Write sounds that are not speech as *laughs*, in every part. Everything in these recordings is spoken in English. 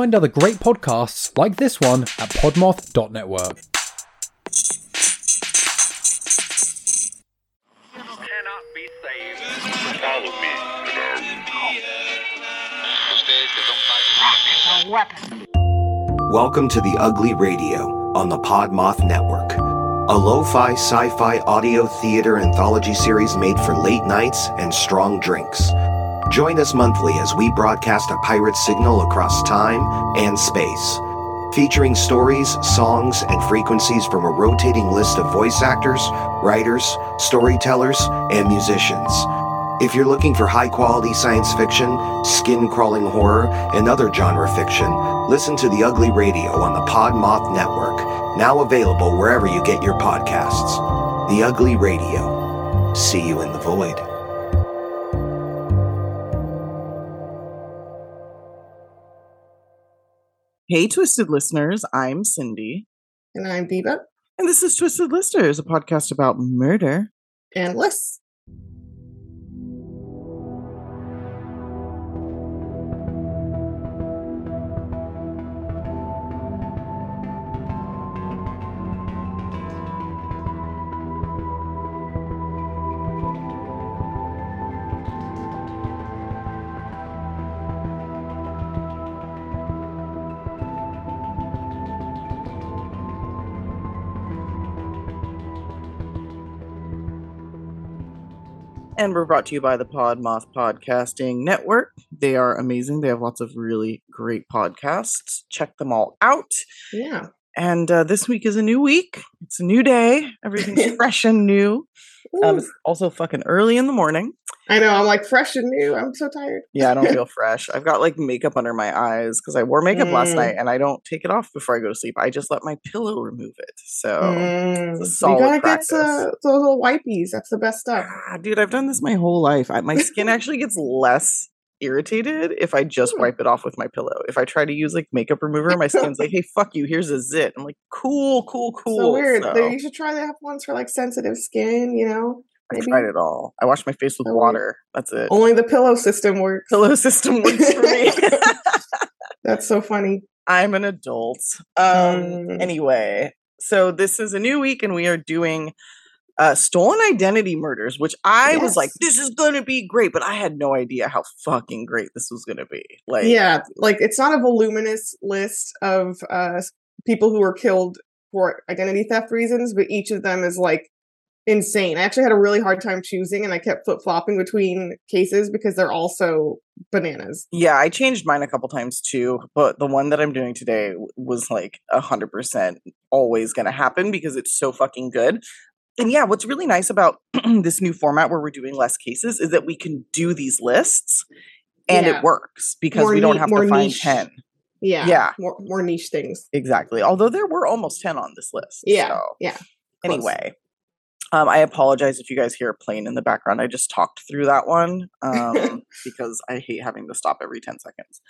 Find other great podcasts like this one at podmoth.network. cannot be saved. Follow me, Welcome to the Ugly Radio on the Podmoth Network, a lo-fi sci-fi audio theater anthology series made for late nights and strong drinks. Join us monthly as we broadcast a pirate signal across time and space, featuring stories, songs, and frequencies from a rotating list of voice actors, writers, storytellers, and musicians. If you're looking for high quality science fiction, skin crawling horror, and other genre fiction, listen to The Ugly Radio on the Podmoth Network, now available wherever you get your podcasts. The Ugly Radio. See you in the void. Hey, Twisted listeners, I'm Cindy. And I'm Biba. And this is Twisted Listeners, a podcast about murder. And Liz. And we're brought to you by the Podmoth Podcasting Network. They are amazing. They have lots of really great podcasts. Check them all out. Yeah. And uh, this week is a new week. It's a new day. Everything's *laughs* fresh and new. Um, it's also fucking early in the morning. I know. I'm like fresh and new. I'm so tired. Yeah, I don't *laughs* feel fresh. I've got like makeup under my eyes because I wore makeup last Mm. night and I don't take it off before I go to sleep. I just let my pillow remove it. So, Mm. it's a you gotta practice. get those little wipies. That's the best stuff. Ah, dude, I've done this my whole life. I, my skin *laughs* actually gets less irritated if I just Hmm. wipe it off with my pillow. If I try to use like makeup remover, my skin's like, "Hey, fuck you. Here's a zit." I'm like, "Cool, cool, cool." So weird. So, You should try that ones for like sensitive skin. You know, I maybe. tried it all. I wash my face with So water. That's it. Only the pillow system works. Pillow system *laughs* works for me. *laughs* That's so funny. I'm an adult. Um, Mm. anyway, so this is a new week, and we are doing uh, stolen identity murders, which I was like, this is going to be great, but I had no idea how fucking great this was going to be. Like, yeah, like it's not a voluminous list of uh, people who were killed for identity theft reasons, but each of them is like insane. I actually had a really hard time choosing, and I kept flip flopping between cases because they're all so bananas. Yeah, I changed mine a couple times too, but the one that I'm doing today was like a hundred percent always going to happen because it's so fucking good. And yeah, what's really nice about *clears throat* this new format where we're doing less cases is that we can do these lists and Yeah. it works because More we don't have to find niche. 10. Yeah, Yeah. more more niche things. Exactly. Although there were almost 10 on this list. Yeah, so. yeah. close. Anyway, um, I apologize if you guys hear a plane in the background. I just talked through that one um, *laughs* because I hate having to stop every 10 seconds.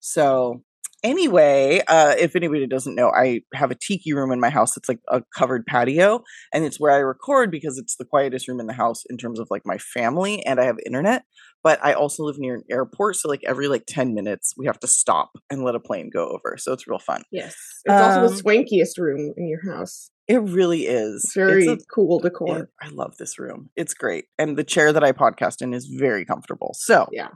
So, anyway, uh, if anybody doesn't know, I have a tiki room in my house. It's like a covered patio, and it's where I record because it's the quietest room in the house in terms of like my family, and I have internet. But I also live near an airport, so like every like 10 minutes, we have to stop and let a plane go over. So it's real fun. Yes, it's also Um, the swankiest room in your house. It really is. It's very a- cool decor. it- I love this room. It's great. And the chair that I podcast in is very comfortable. So, Yeah.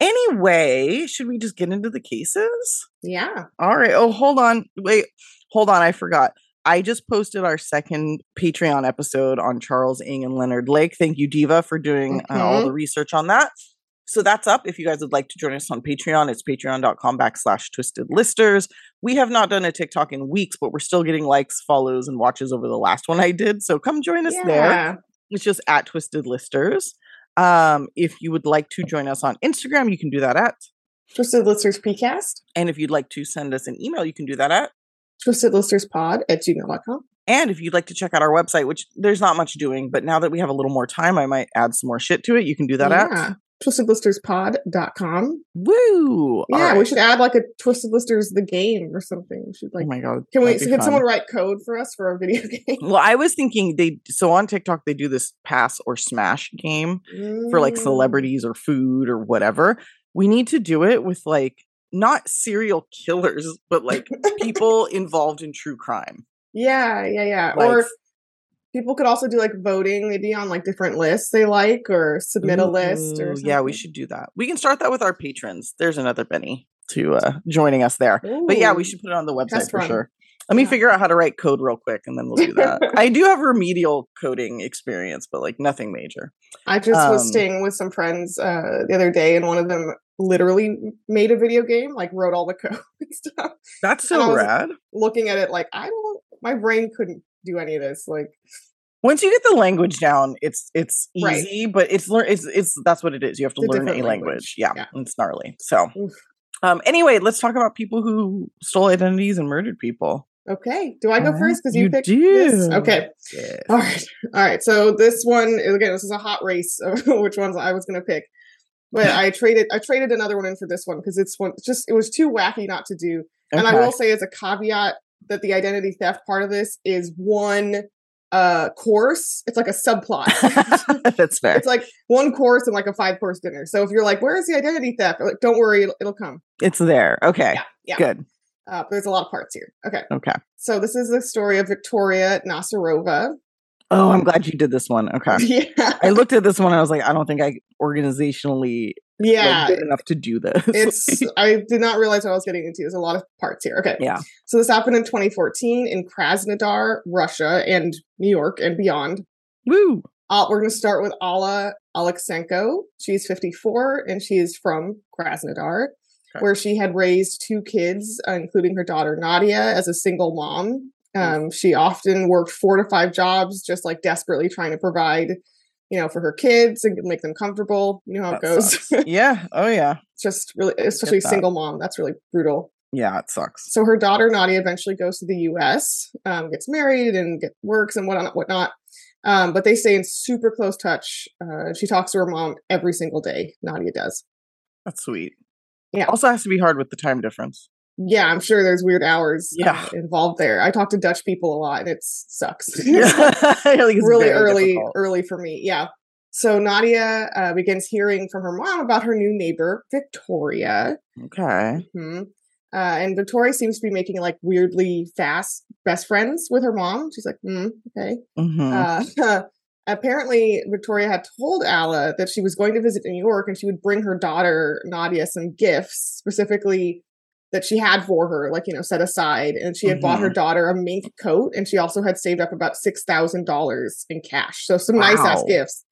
anyway, should we just get into the cases? Yeah. All right. Oh, hold on. Wait, hold on. I forgot. I just posted our second Patreon episode on Charles Ng and Leonard Lake. Thank you, Diva, for doing uh, all the research on that. So that's up. If you guys would like to join us on Patreon, it's patreon.com backslash twisted listers. We have not done a TikTok in weeks, but we're still getting likes, follows, and watches over the last one I did. So come join us there. It's just at Twisted Listers. Um, if you would like to join us on Instagram, you can do that at. Twisted Listers PCast. And if you'd like to send us an email, you can do that at. Twisted Listers Pod at gmail.com. And if you'd like to check out our website, which there's not much doing, but now that we have a little more time, I might add some more shit to it. You can do that yeah. at. twistedlisterspod.com. Woo! All Yeah, we should add like a Twisted Listers the game or something. We should like oh my god! can we that'd can someone write code for us for a video *laughs* game? Well, I was thinking they so on TikTok they do this pass or smash game for like Mm. celebrities or food or whatever. We need to do it with like not serial killers, but like *laughs* people involved in true crime. Yeah, yeah, yeah. Like- or people could also do like voting maybe on like different lists they like or submit a list or Ooh, yeah, we should do that. We can start that with our patrons. There's another Benny to uh joining us there. But yeah, we should put it on the website for run. sure. Let me Yeah. figure out how to write code real quick and then we'll do that. *laughs* I do have remedial coding experience, but like nothing major. I just was Um, staying with some friends uh, the other day, and one of them literally made a video game, like wrote all the *laughs* code and stuff. That's so was- rad. Looking at it, like I don't, my brain couldn't do any of this. Like, Once you get the language down, it's it's Right. easy, but it's learn it's it's that's what it is. You have to It's learn a different language. language. Yeah, Yeah. it's gnarly. So Oof. um anyway, let's talk about people who stole identities and murdered people. okay, do I go Alright, first because you, you picked do. this? Okay, Yeah. all right, all right. So this one again, this is a hot race *laughs* of which ones I was going to pick, but I *laughs* traded I traded another one in for this one because it's one it's just it was too wacky not to do. And I will say as a caveat that the identity theft part of this is one uh course. It's like a subplot. *laughs* That's fair. it's like one course and like a five course dinner. So if you're like, "Where's the identity theft?" Like, don't worry, it'll, it'll come. It's there. Okay. yeah. yeah. Good. Uh, there's a lot of parts here. Okay, Okay. so this is the story of Viktoria Nasyrova. Oh, I'm glad you did this one. Okay. *laughs* Yeah, I looked at this one. I was like, I don't think I organizationally like, yeah. good enough to do this. It's. *laughs* I did not realize what I was getting into. There's a lot of parts here. Okay. yeah. So this happened in 2014 in Krasnodar, Russia, and New York and beyond. Woo. Uh, we're going to start with Alla Alexenko. She's 54 and she is from Krasnodar, Okay. where she had raised two kids, uh, including her daughter Nadia, as a single mom. Um, she often worked four to five jobs, just like desperately trying to provide, you know, for her kids and make them comfortable. You know how That it goes. *laughs* yeah. Oh yeah. just really, especially single mom. That's really brutal. Yeah. It sucks. So her daughter Nadia eventually goes to the U.S., um, gets married, and get, works and whatnot, whatnot. Um, but they stay in super close touch. Uh, she talks to her mom every single day. Nadia does. That's sweet. Yeah. Also has to be hard with the time difference. Yeah, I'm sure there's weird hours uh, Yeah. involved there. I talk to Dutch people a lot, and it sucks. *laughs* *laughs* It's really early, difficult. early for me. Yeah. So Nadia uh, begins hearing from her mom about her new neighbor, Victoria. Okay. hmm Uh, and Victoria seems to be making like weirdly fast best friends with her mom. She's like, mm, okay. Mhm. Uh, *laughs* apparently, Victoria had told Alla that she was going to visit New York and she would bring her daughter Nadia some gifts, specifically that she had for her, like you know, set aside. And she had bought her mm-hmm. daughter a mink coat, and she also had saved up about six thousand dollars in cash. So some nice ass gifts.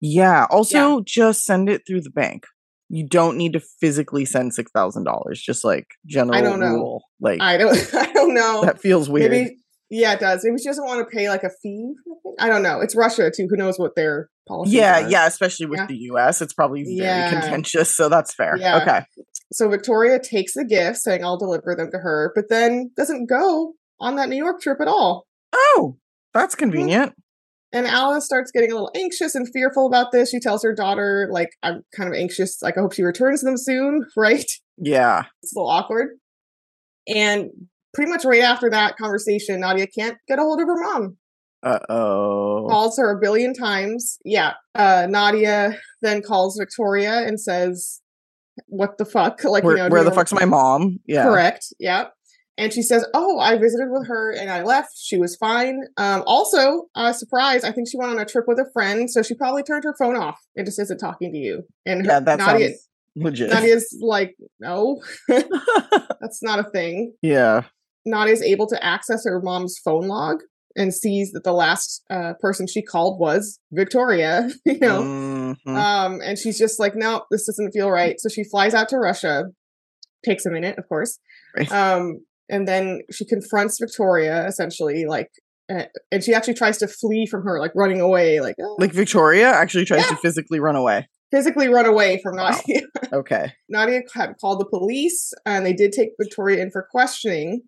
yeah. Also, just send it through the bank. You don't need to physically send six thousand dollars. Just like general I don't know. rule. Like I don't, *laughs* I don't know. that feels weird. Maybe, yeah, it does. Maybe she doesn't want to pay like a fee. I don't know. It's Russia too. Who knows what their policy? yeah, are. yeah. Especially with Yeah. the U.S., it's probably very Yeah. contentious. So that's fair. Yeah. Okay. So Victoria takes the gifts, saying I'll deliver them to her, but then doesn't go on that New York trip at all. Oh, Mm-hmm. that's convenient. And Alice starts getting a little anxious and fearful about this. She tells her daughter, like, I'm kind of anxious. Like, I hope she returns them soon, *laughs* right? Yeah. It's a little awkward. And pretty much right after that conversation, Nadia can't get a hold of her mom. Uh oh. Calls her a billion times. Yeah. Uh, Nadia then calls Victoria and says, What the fuck? *laughs* Like, Where, you know, where the fuck's my mom? Yeah. Correct. Yeah. and she says, "Oh, I visited with her and I left. She was fine. Um, also, uh, surprise! I think she went on a trip with a friend, so she probably turned her phone off and just isn't talking to you." And her, Yeah, that Nadia, sounds legit. Nadia's like, "No, *laughs* that's not a thing." yeah. Nadia's able to access her mom's phone log and sees that the last uh, person she called was Victoria. *laughs* You know, Mhm. um, and she's just like, no, this doesn't feel right. So she flies out to Russia. Takes a minute, of course. Right. Um, and then she confronts Victoria, essentially, like, uh, and she actually tries to flee from her, like running away, like, "Oh," like Victoria actually tries to physically run away. physically run away from Wow. Nadia. *laughs* Okay. Nadia had called the police, and they did take Victoria in for questioning.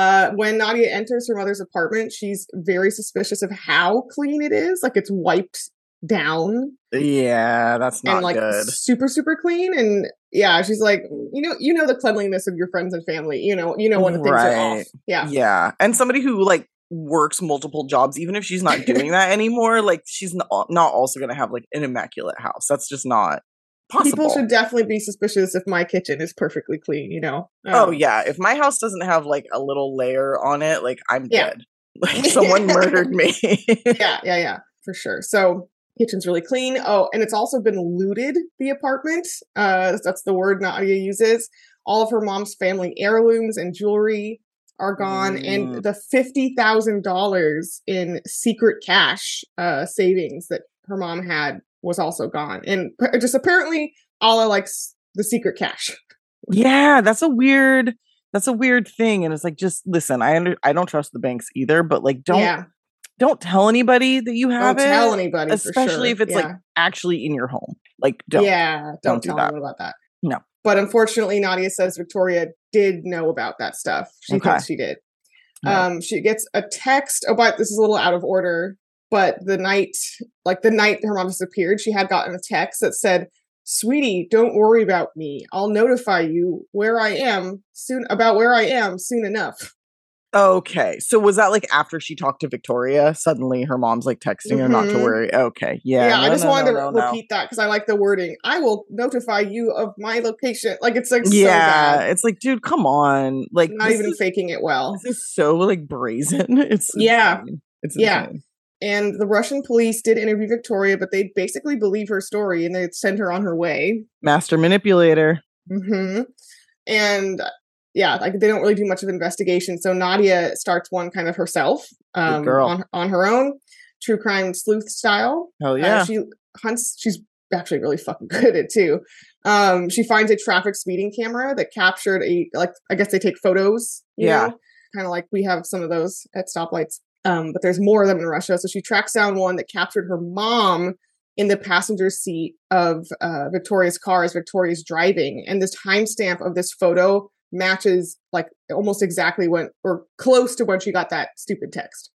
Uh, when Nadia enters her mother's apartment, she's very suspicious of how clean it is. Like it's wiped down Yeah, that's not and like good. super super clean and yeah she's like you know you know the cleanliness of your friends and family you know you know when things are off yeah Yeah. And somebody who like works multiple jobs, even if she's not doing *laughs* that anymore, like she's not, not also going to have like an immaculate house. That's just not possible. people should definitely be suspicious if my kitchen is perfectly clean you know oh, Um, yeah. If my house doesn't have like a little layer on it, like I'm Yeah. dead. *laughs* Like *laughs* someone murdered me. *laughs* yeah yeah yeah for sure so kitchen's really clean oh and it's also been looted the apartment uh that's the word nadia uses all of her mom's family heirlooms and jewelry are gone Mm. and the $50000 in secret cash uh savings that her mom had was also gone and just apparently alla likes the secret cash yeah, that's a weird that's a weird thing and it's like just listen, I under, I don't trust the banks either, but like don't yeah don't tell anybody that you have don't it. tell anybody for especially sure. if it's like actually in your home. Like don't. Yeah, Don't don't, tell that. anyone about that. No. But unfortunately, Nadia says Victoria did know about that stuff. She Okay. thinks she did. Um, she gets a text. Oh, but this is a little out of order. But the night, like the night her mom disappeared, she had gotten a text that said, "Sweetie, don't worry about me. I'll notify you where I am soon about where I am soon enough." Okay. So was that like after she talked to Victoria? Suddenly her mom's like texting her not to Mhm. worry. Okay. Yeah. Yeah, I just no, wanted no, to no, no. repeat that because I like the wording. I will notify you of my location. Like it's like so yeah. bad. It's like, dude, come on. Like Not even is, faking it well. this is so like brazen. *laughs* It's Yeah. insane. It's Yeah. And the Russian police did interview Victoria, but they basically believe her story and they send her on her way. Master manipulator. hmm And uh, yeah, like they don't really do much of investigation. So Nadia starts one kind of herself um, girl. on on her own, true crime sleuth style. Hell Uh, yeah. she hunts. She's actually really fucking *laughs* good at it too. Um, she finds a traffic speeding camera that captured a like. I guess they take photos. Yeah. kind of like we have some of those at stoplights. Um, but there's more of them in Russia. So she tracks down one that captured her mom in the passenger seat of uh, Victoria's car as Victoria's driving, and this timestamp of this photo matches like almost exactly when or close to when she got that stupid text.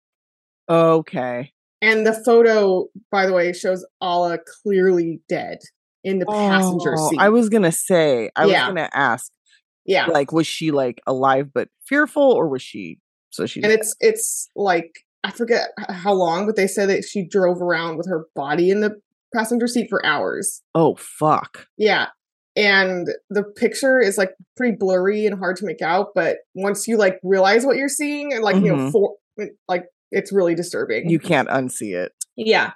okay. And the photo, by the way, shows Alla clearly dead in the passenger Oh, seat. I was gonna say, I Yeah. was gonna ask, yeah. like, was she like alive but fearful, or was she so she and it's it's like I forget how long, but they said that she drove around with her body in the passenger seat for hours. oh fuck. Yeah. And the picture is like pretty blurry and hard to make out, but once you like realize what you're seeing and like you know Mhm. for like it's really disturbing. You can't unsee it. yeah.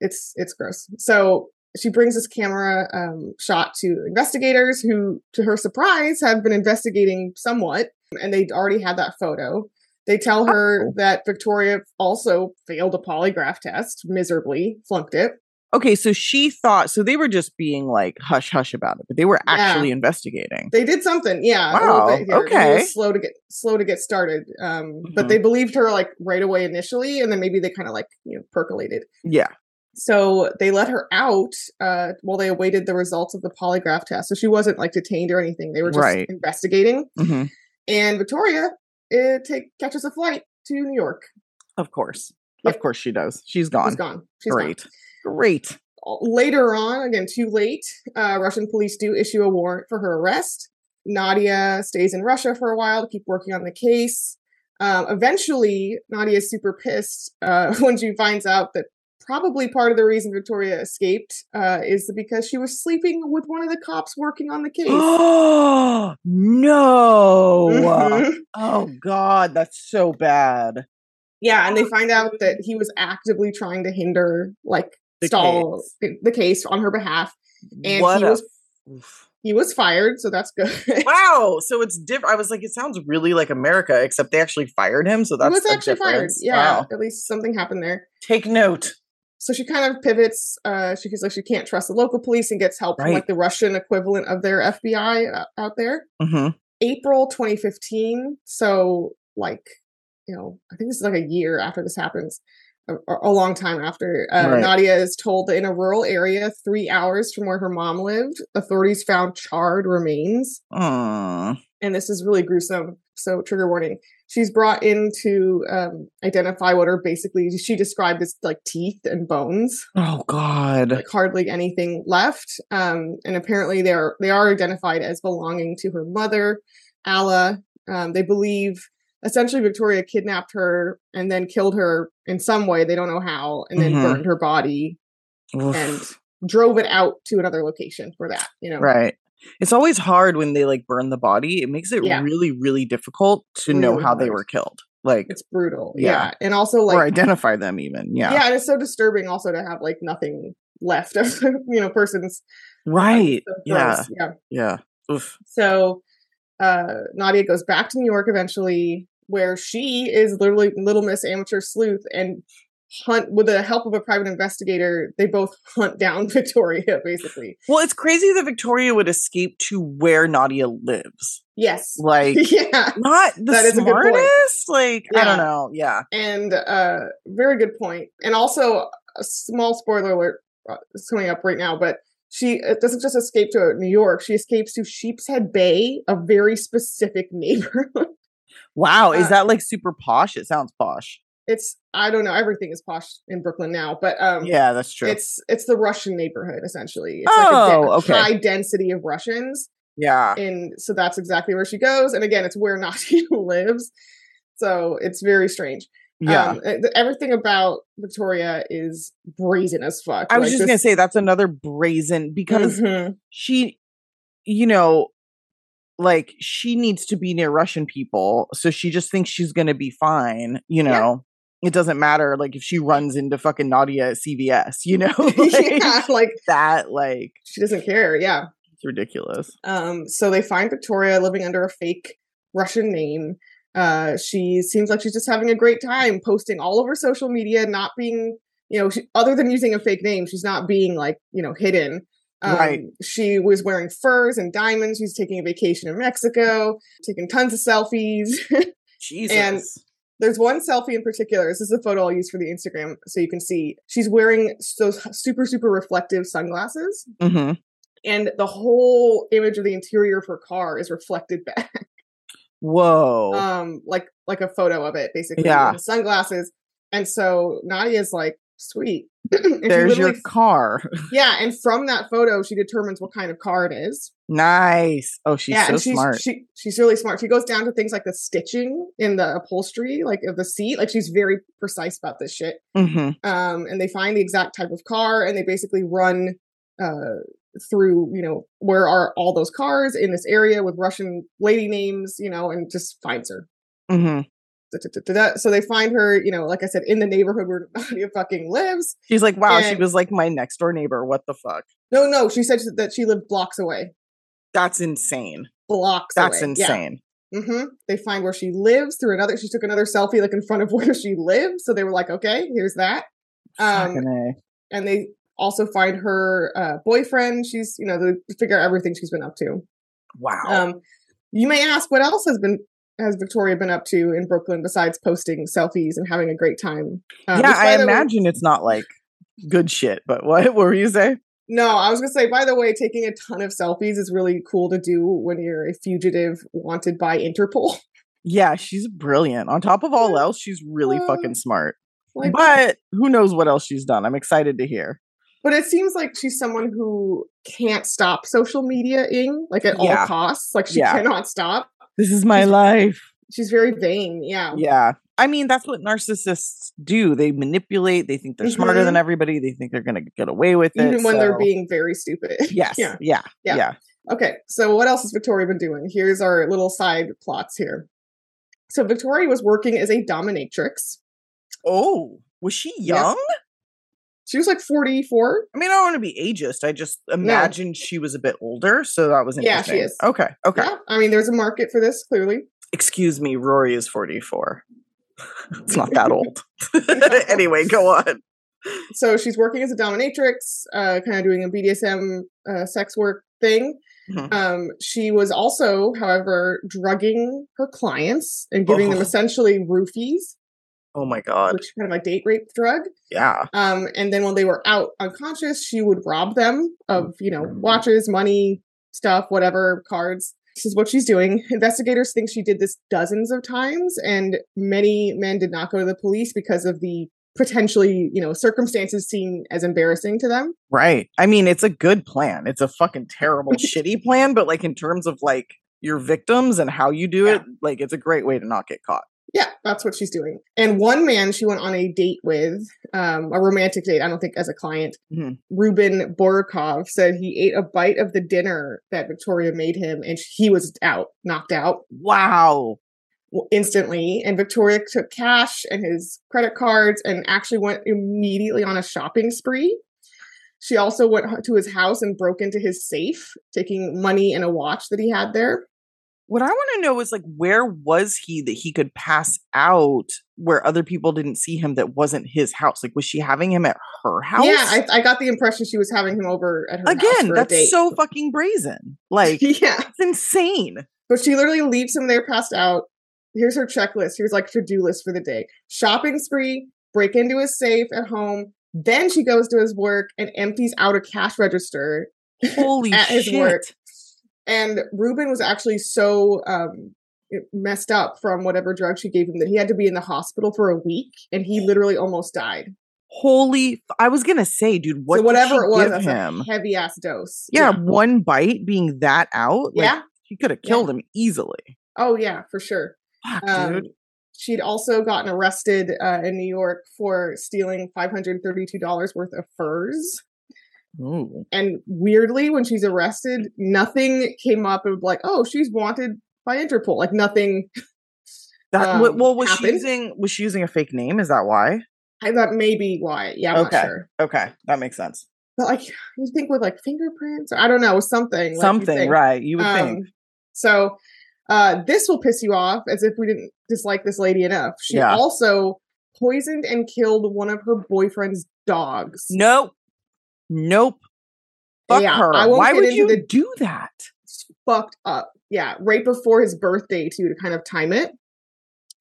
It's it's gross. So she brings this camera um, shot to investigators who, to her surprise, have been investigating somewhat, and they'd already had that photo. They tell her Oh. that Victoria also failed a polygraph test miserably, flunked it. Okay, so she thought so they were just being like hush hush about it, but they were Yeah. actually investigating. They did something, yeah. Wow. Okay. slow to get slow to get started, um, Mhm. but they believed her like right away initially, and then maybe they kind of like you know percolated. Yeah. So they let her out uh, while they awaited the results of the polygraph test. So she wasn't like detained or anything. They were just Right. investigating. hmm And Victoria uh, take catches a flight to New York. Of course. Yep. Of course she does. She's gone. She's gone. She's gone. Great. Great. later on, again, too late, uh, Russian police do issue a warrant for her arrest. Nadia stays in Russia for a while to keep working on the case. Um, eventually, Nadia is super pissed uh, *laughs* when she finds out that probably part of the reason Victoria escaped uh, is because she was sleeping with one of the cops working on the *gasps* case. Oh no. Oh God, that's so bad. Yeah, and they find out that he was actively trying to hinder, like, The stall the case on her behalf. And What he a- was Oof. he was fired, so that's good. Wow, so it's different. I was like, it sounds really like America, except they actually fired him. So he that's was the actually fired. Yeah, Wow. at least something happened there. Take note. So she kind of pivots. Uh, she feels like she can't trust the local police and gets help from like the Russian equivalent of their FBI uh, out there. hmm April 2015. So like, you know, I think this is like a year after this happens, a, a long time after. Uh, Right. Nadia is told that in a rural area, three hours from where her mom lived, authorities found charred remains. Mm. And this is really gruesome. So trigger warning. She's brought in to um, identify what are basically she described as like teeth and bones Oh God. like hardly anything left. Um, and apparently they are they are identified as belonging to her mother, Alla. Um, they believe essentially Victoria kidnapped her and then killed her in some way. They don't know how, and then Mhm. burned her body Oof. and drove it out to another location for that. You know, Right. It's always hard when they like burn the body. It makes it Yeah. really, really difficult to know Really how they were killed. Like It's brutal. Yeah. Yeah, and also like or identify them even. Yeah. yeah, and it's so disturbing also to have like nothing left of you know person's Right. so Yeah. yeah. Yeah. Oof. So uh, Nadia goes back to New York eventually, where she is literally Little Miss Amateur Sleuth and hunt with the help of a private investigator. They both *laughs* hunt down Victoria, basically. Well, it's crazy that Victoria would escape to where Nadia lives. Yes, Like *laughs* yeah, not the That is a good point. smartest. Like I don't know. Yeah. and uh, very good point. And also a small spoiler alert uh, is coming up right now, but. She doesn't just escape to New York. She escapes to Sheepshead Bay, a very specific *laughs* neighborhood. Wow. Is Uh, that like super posh? It sounds posh. It's I don't know. Everything is posh in Brooklyn now, but um, Yeah, that's true. It's it's the Russian neighborhood essentially. It's Oh, like a de- okay. high density of Russians, yeah. and so that's exactly where she goes. And again, it's where *laughs* Nadia lives, so it's very strange. Yeah. um, uh, everything about Victoria is brazen as fuck. I was Like, just this- gonna say that's another brazen because Mhm. she, you know, like she needs to be near Russian people, so she just thinks she's gonna be fine. You know, it doesn't matter. Like if she runs into fucking Nadia at CVS, you know, *laughs* like, yeah, like that. Like she doesn't care. Yeah. it's ridiculous. Um, so they find Victoria living under a fake Russian name. Uh, she seems like she's just having a great time posting all over social media, not being, you know, she, other than using a fake name, she's not being like, you know, hidden. Um, Right. She was wearing furs and diamonds. She's taking a vacation in Mexico, taking tons of selfies. *laughs* Jesus. There's one selfie in particular. This is a photo I'll use for the Instagram so you can see. She's wearing those super, super reflective sunglasses hmm and the whole image of the interior of her car is reflected *laughs* back Whoa. um like like a photo of it basically Yeah. sunglasses and so nadia's like sweet. *clears throat* There's your car. yeah and from that photo she determines what kind of car it is. Nice. Oh, she's yeah so she's smart. she, she's really smart. She goes down to things like the stitching in the upholstery like of the seat. Like she's very precise about this shit. Hmm um, and they find the exact type of car and they basically run uh, through you know where are all those cars in this area with russian lady names you know and just finds her. Hmm So they find her you know like i said in the neighborhood where *laughs* nadia fucking lives She's like, wow, she was like my next door neighbor. What the fuck? no no she said that she lived blocks away That's insane. blocks That's away. Yeah. insane. hmm They find where she lives through another. She took another selfie like in front of *laughs* where she lives. So they were like, okay, here's that. Um, and they also find her uh, boyfriend. She's, you know, they figure out everything she's been up to. Wow. Um, you may ask, what else has been has Victoria been up to in Brooklyn besides posting selfies and having a great time? Um, yeah, I the way- imagine it's not like good shit, but what, *laughs* what were you saying? no, I was gonna say. By the way, taking a ton of selfies is really cool to do when you're a fugitive wanted by Interpol. *laughs* Yeah, she's brilliant. On top of all else, she's really Uh, fucking smart. like, But who knows what else she's done? I'm excited to hear. But it seems like she's someone who can't stop social media ing like at Yeah. all costs. Like she Yeah. cannot stop. This is my She's- life. She's very vain. Yeah. Yeah. I mean, that's what narcissists do. They manipulate. They think they're smarter than Mhm. everybody. They think they're going to get away with it. Even when they're being very stupid. *laughs* Yes. yeah. Yeah. Yeah. Yeah. Yeah. Okay. So what else has Victoria been doing? Here's our little side plots here. So Victoria was working as a dominatrix. Oh, was she young? She was like 44. I mean, I don't want to be ageist. I just imagined she was a bit older, so that was interesting. Yeah, she is. Okay, okay. Yeah, I mean, there's a market for this, clearly. Excuse me, Rory is 44. *laughs* it's not that old. *laughs* *laughs* anyway, go on. So she's working as a dominatrix, uh, kind of doing a BDSM uh, sex work thing. Mhm. Um, she was also, however, drugging her clients and giving them Oh. essentially roofies, Oh my god. which kind of a date rape drug. Yeah. Um, and then when they were out unconscious, she would rob them of, you know, watches, money, stuff, whatever, cards. This is what she's doing. Investigators think she did this dozens of times, and many men did not go to the police because of the potentially, you know, circumstances seen as embarrassing to them. Right. I mean, it's a good plan. It's a fucking terrible, *laughs* shitty plan, but like in terms of like your victims and how you do it, like it's a great way to not get caught. Yeah, that's what she's doing. And one man she went on a date with, um, a romantic date, I don't think as a client, Mhm. Ruben Borikov said he ate a bite of the dinner that Victoria made him and he was out, knocked out Wow. instantly. And Victoria took cash and his credit cards and actually went immediately on a shopping spree. She also went to his house and broke into his safe, taking money and a watch that he had there. What I want to know is like where was he that he could pass out where other people didn't see him that wasn't his house? Like was she having him at her house? Yeah, I, I got the impression she was having him over at her house Again, for a date. that's so fucking brazen. Like *laughs* yeah. it's insane. But she literally leaves him there passed out. Here's her checklist. Here's like to do list for the day. Shopping spree, break into his safe at home. Then she goes to his work and empties out a cash register Holy *laughs* at his shit. work. And Ruben was actually so um messed up from whatever drug she gave him that he had to be in the hospital for a week and he literally almost died. Holy f- I was gonna say, dude, what so whatever it was, him? heavy ass dose. yeah, one bite being that out. Like, Yeah. She could have Yeah. killed him easily. Oh yeah, for sure. Fuck, Um, dude. she'd also gotten arrested uh, in New York for stealing $532 worth of furs. Ooh. And weirdly, when she's arrested, nothing came up of like, oh, she's wanted by Interpol. Like nothing. That um, well, was she using was she using a fake name? Is that why? I thought maybe why. Yeah, I'm Okay. sure. Okay, that makes sense. But like, you think with like fingerprints, or I don't know, something. like, you Something, right? You would Um, think. So uh, this will piss you off as if we didn't dislike this lady enough. She Yeah. also poisoned and killed one of her boyfriend's dogs. Nope. Nope. Fuck Yeah, her. I won't Why would you the- do that? Fucked up. Yeah, right before his birthday too to kind of time it.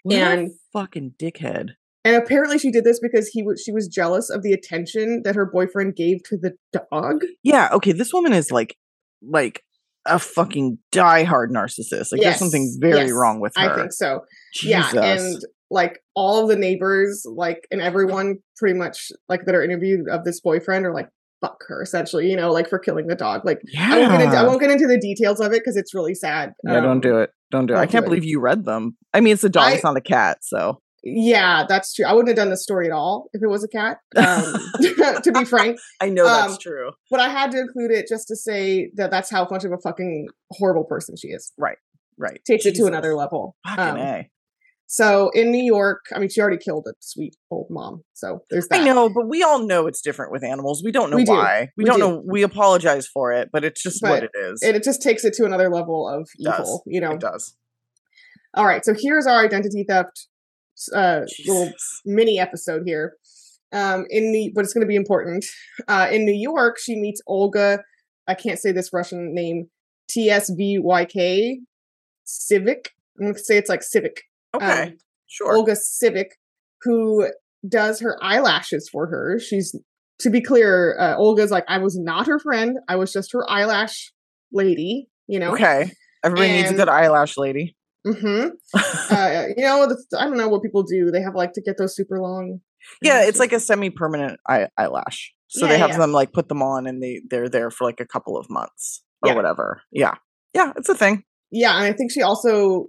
What a And- fucking dickhead. And apparently she did this because he was she was jealous of the attention that her boyfriend gave to the dog. Yeah. Okay. This woman is like, like a fucking diehard narcissist. Like, there's something very yes, wrong with her. I think so. Jesus. Yeah, and like all of the neighbors, like and everyone pretty much like that are interviewed of this boyfriend are like fuck her essentially, you know, like for killing the dog. Like yeah. I won't get into I won't get into the details of it because it's really sad. yeah. Um, don't do it. Don't do it. I don't do can't it. believe you read them. I mean, it's a dog. I- it's not a cat. So Yeah, that's true. I wouldn't have done the story at all if it was a cat. Um, *laughs* to be frank, *laughs* I know that's true. but I had to include it just to say that that's how much of a fucking horrible person she is. Right. Right takes it to another level. Fucking Um, a. So in New York, I mean, she already killed a sweet old mom. So there's that. I know, but we all know it's different with animals. We don't know We do. why. We, We don't do. know. We apologize for it, but it's just what it is. And it just takes it to another level of evil, you know. It does. All right, so here's our identity theft uh, little mini episode here. Um, in the but it's going to be important. Uh, in New York, she meets Olga. I can't say this Russian name. T S V Y K Civic. I'm going to say it's like Civic. Okay. Um, sure. Olga Civic, who does her eyelashes for her. She's to be clear, uh, Olga's like I was not her friend. I was just her eyelash lady. You know. Okay. Everybody needs a good eyelash lady. Mm hmm *laughs* uh, you know, the, I don't know what people do. They have like to get those super long. yeah, it's like a semi-permanent eye- eyelash. So Yeah, they have yeah. them like put them on, and they they're there for like a couple of months or Yeah. whatever. Yeah, yeah, it's a thing. yeah, and I think she also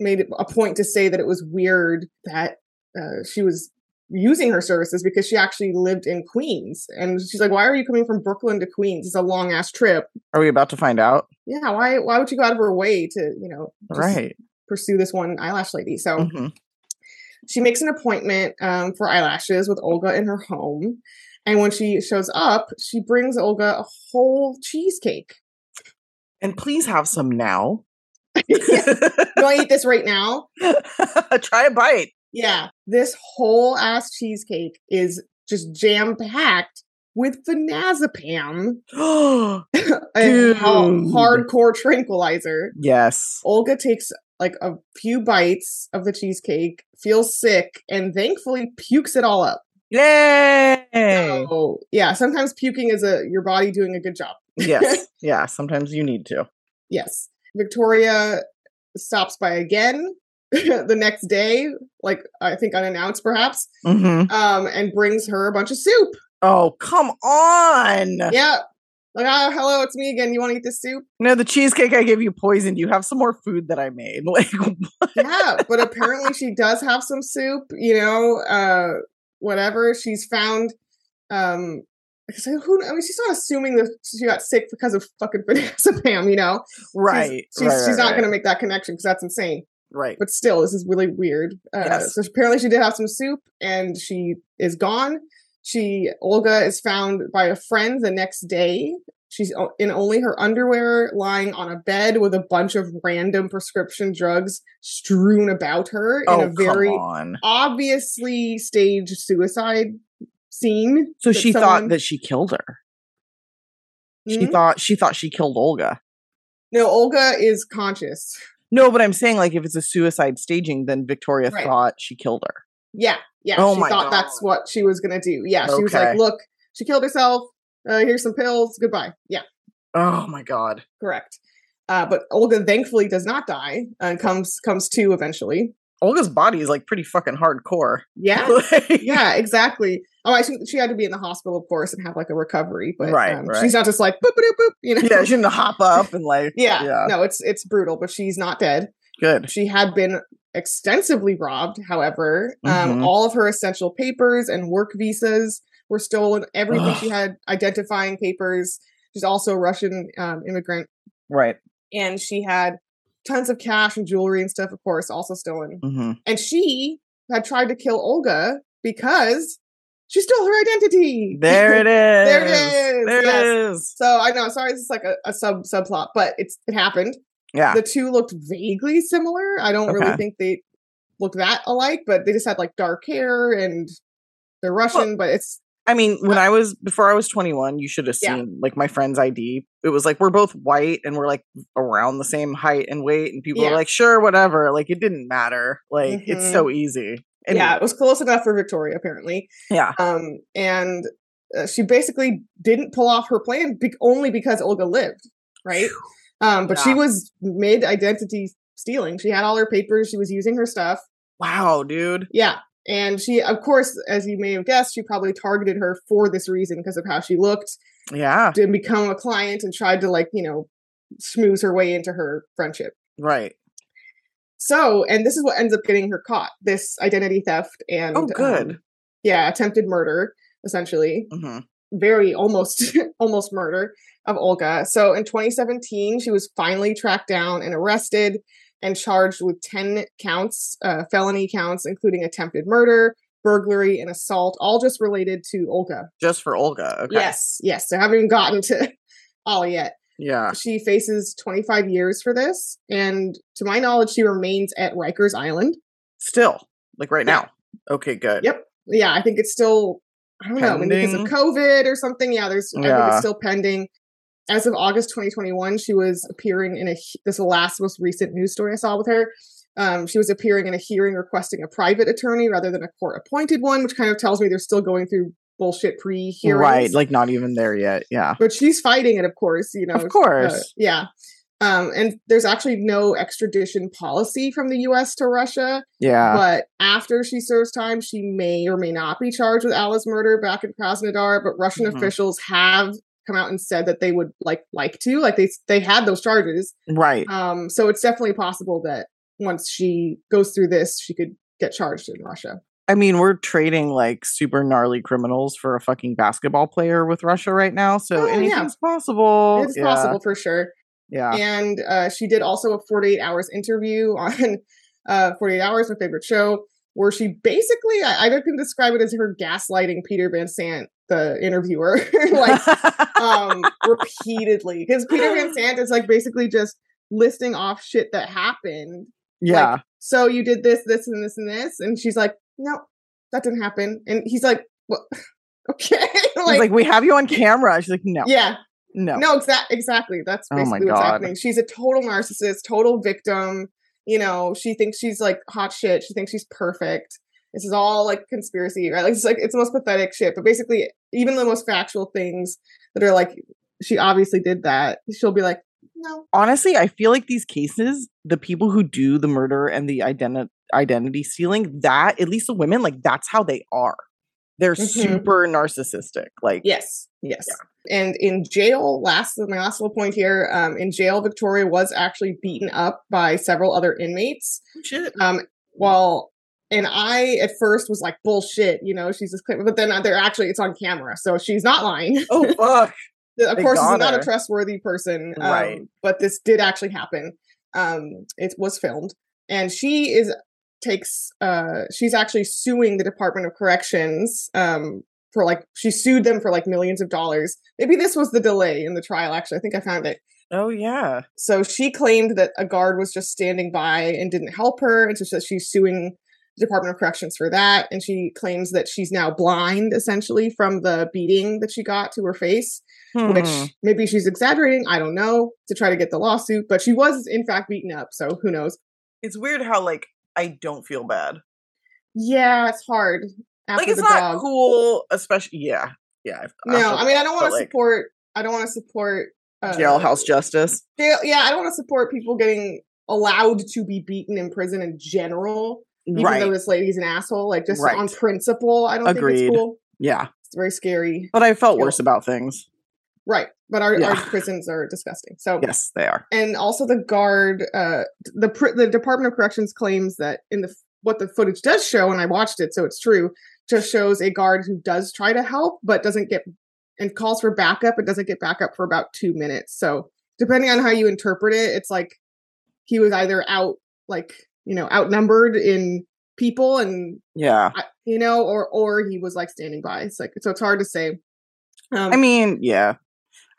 made it a point to say that it was weird that uh, she was using her services because she actually lived in Queens, and she's like, "Why are you coming from Brooklyn to Queens? It's a long ass trip." Are we about to find out? Yeah, why? Why would you go out of her way to, you know, right. pursue this one eyelash lady. So Mhm. she makes an appointment um, for eyelashes with Olga in her home. And when she shows up, she brings Olga a whole cheesecake. And please have some now. Want to *laughs* eat this right now? *laughs* Try a bite. Yeah. This whole ass cheesecake is just jam packed with phenazepam, a *gasps* *gasps* hardcore tranquilizer. yes. Olga takes like a few bites of the cheesecake, feels sick, and thankfully pukes it all up. Yay. So, yeah, sometimes puking is a your body doing a good job. yes. *laughs* Yeah. Sometimes you need to. Yes. Victoria stops by again *laughs* the next day, like I think unannounced perhaps, hmm um, and brings her a bunch of soup. Oh, come on. Yeah. Like, ah, hello, it's me again. You want to eat this soup? No, the cheesecake I gave you poisoned. You have some more food that I made. *laughs* Like, Yeah, but apparently she does have some soup, you know, uh, whatever. She's found, um, so who, I mean, she's not assuming that she got sick because of fucking phenazepam, *laughs* you know? Right. She's, right, she's right, not right. going to make that connection because that's insane. Right. But still, this is really weird. Uh, Yes. So apparently she did have some soup and she is gone. She, Olga is found by a friend the next day. She's in only her underwear, lying on a bed with a bunch of random prescription drugs strewn about her in oh, a very obviously staged suicide scene. So she someone- thought that she killed her. She Mhm. thought she thought she killed Olga. no, Olga is conscious. No, but I'm saying like if it's a suicide staging, then Victoria Right. thought she killed her. Yeah, yeah. Oh she my thought that's what she was gonna do. Yeah, she was like, "Look, she killed herself. Uh, here's some pills. Goodbye." Yeah, Oh my god. correct. Uh, but Olga thankfully does not die and comes comes to eventually. Olga's body is like pretty fucking hardcore. Yeah, *laughs* Like- yeah, exactly. Oh, I think she had to be in the hospital, of course, and have like a recovery. But Right, um, right. she's not just like boop boop boop. You know. yeah, she didn't hop up and like *laughs* yeah, yeah. No, it's it's brutal, but she's not dead. Good. She had been extensively robbed, however. Um, Mhm. all of her essential papers and work visas were stolen. Everything she had, identifying papers. She's also a Russian um, immigrant. Right. And she had tons of cash and jewelry and stuff, of course, also stolen. hmm And she had tried to kill Olga because she stole her identity. There it *laughs* is. There it is, There yes. it is. so I know, sorry, this is like a, a sub subplot, but it's it happened. Yeah. The two looked vaguely similar. I don't really think they look that alike, but they just had like dark hair and they're Russian, but it's I mean, when I was before I was 21, you should have Yeah. seen like my friend's ID. It was like we're both white and we're like around the same height and weight, and people Yeah. were like, "Sure, whatever." Like it didn't matter. Like it's Mhm. so easy. And yeah, it was close enough for Victoria apparently. yeah, Um, and uh, she basically didn't pull off her plan be- only because Olga lived, right? Um, but she was mid identity stealing. She had all her papers. She was using her stuff. Wow, dude. Yeah. And she, of course, as you may have guessed, she probably targeted her for this reason because of how she looked, Yeah, to become a client and tried to, like, you know, smooth her way into her friendship. right. So, and this is what ends up getting her caught this identity theft and, Oh, good. um, yeah, attempted murder, essentially. hmm Very almost, *laughs* almost murder of Olga. So in 2017, she was finally tracked down and arrested and charged with 10 counts, uh, felony counts, including attempted murder, burglary, and assault, all just related to Olga. Just for Olga. Okay. Yes, yes. So haven't even gotten to *laughs* all yet. Yeah. She faces 25 years for this, and to my knowledge, she remains at Rikers Island. Still, like right Yeah. now. Okay, good. Yep. Yeah, I think it's still, I don't know, maybe because of COVID or something. Yeah, there's, I think Yeah. it's still pending. As of August 2021, she was appearing in a, this last most recent news story I saw with her. Um, she was appearing in a hearing requesting a private attorney rather than a court appointed one, which kind of tells me they're still going through bullshit pre hearings. Right. Like not even there yet. Yeah. but she's fighting it, of course. You know, Of uh, course. yeah. Um, and there's actually no extradition policy from the U.S. to Russia. Yeah. But after she serves time, she may or may not be charged with Alice murder back in Krasnodar. But Russian Mhm. officials have come out and said that they would like like to, like they they had those charges. right. Um, so it's definitely possible that once she goes through this, she could get charged in Russia. I mean, we're trading like super gnarly criminals for a fucking basketball player with Russia right now, so Oh, yeah. anything's possible. it's Yeah. possible for sure. Yeah. and uh, she did also a 48 hours interview *laughs* on uh, 48 hours my favorite show where she basically i, I can describe it as her gaslighting peter van sant the interviewer *laughs* like *laughs* um repeatedly because peter van sant is like basically just listing off shit that happened yeah. so you did this this and this and this and she's like no that didn't happen and he's like what *laughs* okay *laughs* He's like, we have you on camera. She's like, no, yeah no. no, exa- exactly. That's Oh basically what's God. happening. She's a total narcissist, total victim. You know, she thinks she's like hot shit. She thinks she's perfect. This is all like conspiracy, right? Like it's like it's the most pathetic shit. But basically, even the most factual things that are like, she obviously did that. She'll be like, no, Honestly, I feel like these cases, the people who do the murder and the identi- identity stealing, that at least the women, like that's how they are. They're Mhm. super narcissistic. Like, Yes, yes. And in jail, last my last little point here, um, in jail, Viktoria was actually beaten up by several other inmates. shit. Um, well, and I at first was like, bullshit, you know, she's just, but then they're actually it's on camera, so she's not lying. Oh *laughs* fuck. of They course, is not a trustworthy person, um, Right. But this did actually happen. Um, it was filmed, and she is takes. Uh, she's actually suing the Department of Corrections. Um, for like she sued them for like millions of dollars. Maybe this was the delay in the trial. Actually, I think I found it. Oh yeah. So she claimed that a guard was just standing by and didn't help her, and so she's suing the Department of Corrections for that. And she claims that she's now blind, essentially, from the beating that she got to her face which Hmm. maybe she's exaggerating. I don't know to try to get the lawsuit, but she was in fact beaten up. So who knows? it's weird how like I don't feel bad. Yeah, it's hard. Like it's not dog. cool, especially yeah, yeah. No, I mean I don't want to like, support. I don't want to support uh, jailhouse justice. Jail, yeah, I don't want to support people getting allowed to be beaten in prison in general. Even Right. though this lady's an asshole, like just Right. on principle, I don't think it's cool. Yeah, It's very scary. but I felt Feel- worse about things. Right, but our, our prisons are disgusting. So Yes, they are. and also the guard uh the the department of corrections claims that in the what the footage does show and i watched it so it's true just shows a guard who does try to help but doesn't get and calls for backup and doesn't get backup for about two minutes so depending on how you interpret it it's like he was either out like you know outnumbered in people and Yeah. You know or or he was like standing by it's like so it's hard to say um I mean, yeah.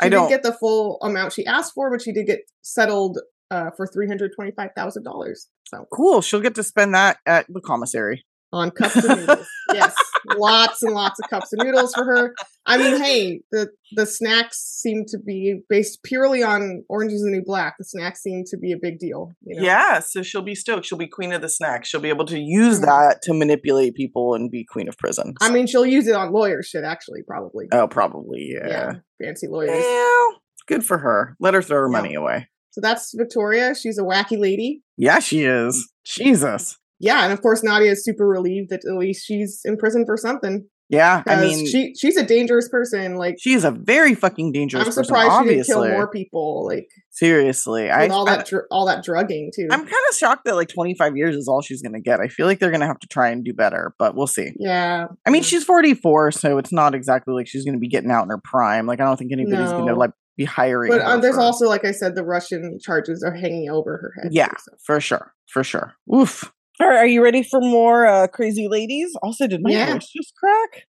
She I don't. didn't get the full amount she asked for, but she did get settled uh, for three hundred twenty-five thousand dollars. So cool. She'll get to spend that at the commissary. on cups of noodles, yes, lots and lots of cups of noodles for her. I mean, *laughs* hey, the the snacks seem to be based purely on Orange is the New Black. The snacks seem to be a big deal. You know? Yeah, so she'll be stoked. She'll be queen of the snacks. She'll be able to use Mhm. that to manipulate people and be queen of prison. I mean, she'll use it on lawyer shit. Actually, probably. oh, probably. Yeah. yeah, fancy lawyers. Well, good for her. Let her throw her Yeah. money away. So that's Viktoria. She's a wacky lady. Yeah, she is. Jesus. Yeah, and of course Nadia is super relieved that at least she's in prison for something. Yeah, I mean, she she's a dangerous person. Like she is a very fucking dangerous I'm person. surprised she didn't Obviously, kill more people. Like seriously, I, all I that dr- all that drugging too. I'm kind of shocked that like 25 years is all she's gonna get. I feel like they're gonna have to try and do better, but we'll see. yeah, I mean, she's 44, so it's not exactly like she's gonna be getting out in her prime. Like, I don't think anybody's gonna like be hiring. but her uh, there's for- also, like I said, the Russian charges are hanging over her head. Yeah. too, so. for sure, for sure. Oof. All right, are you ready for more uh, crazy ladies? Also, did my Yeah. voice just crack?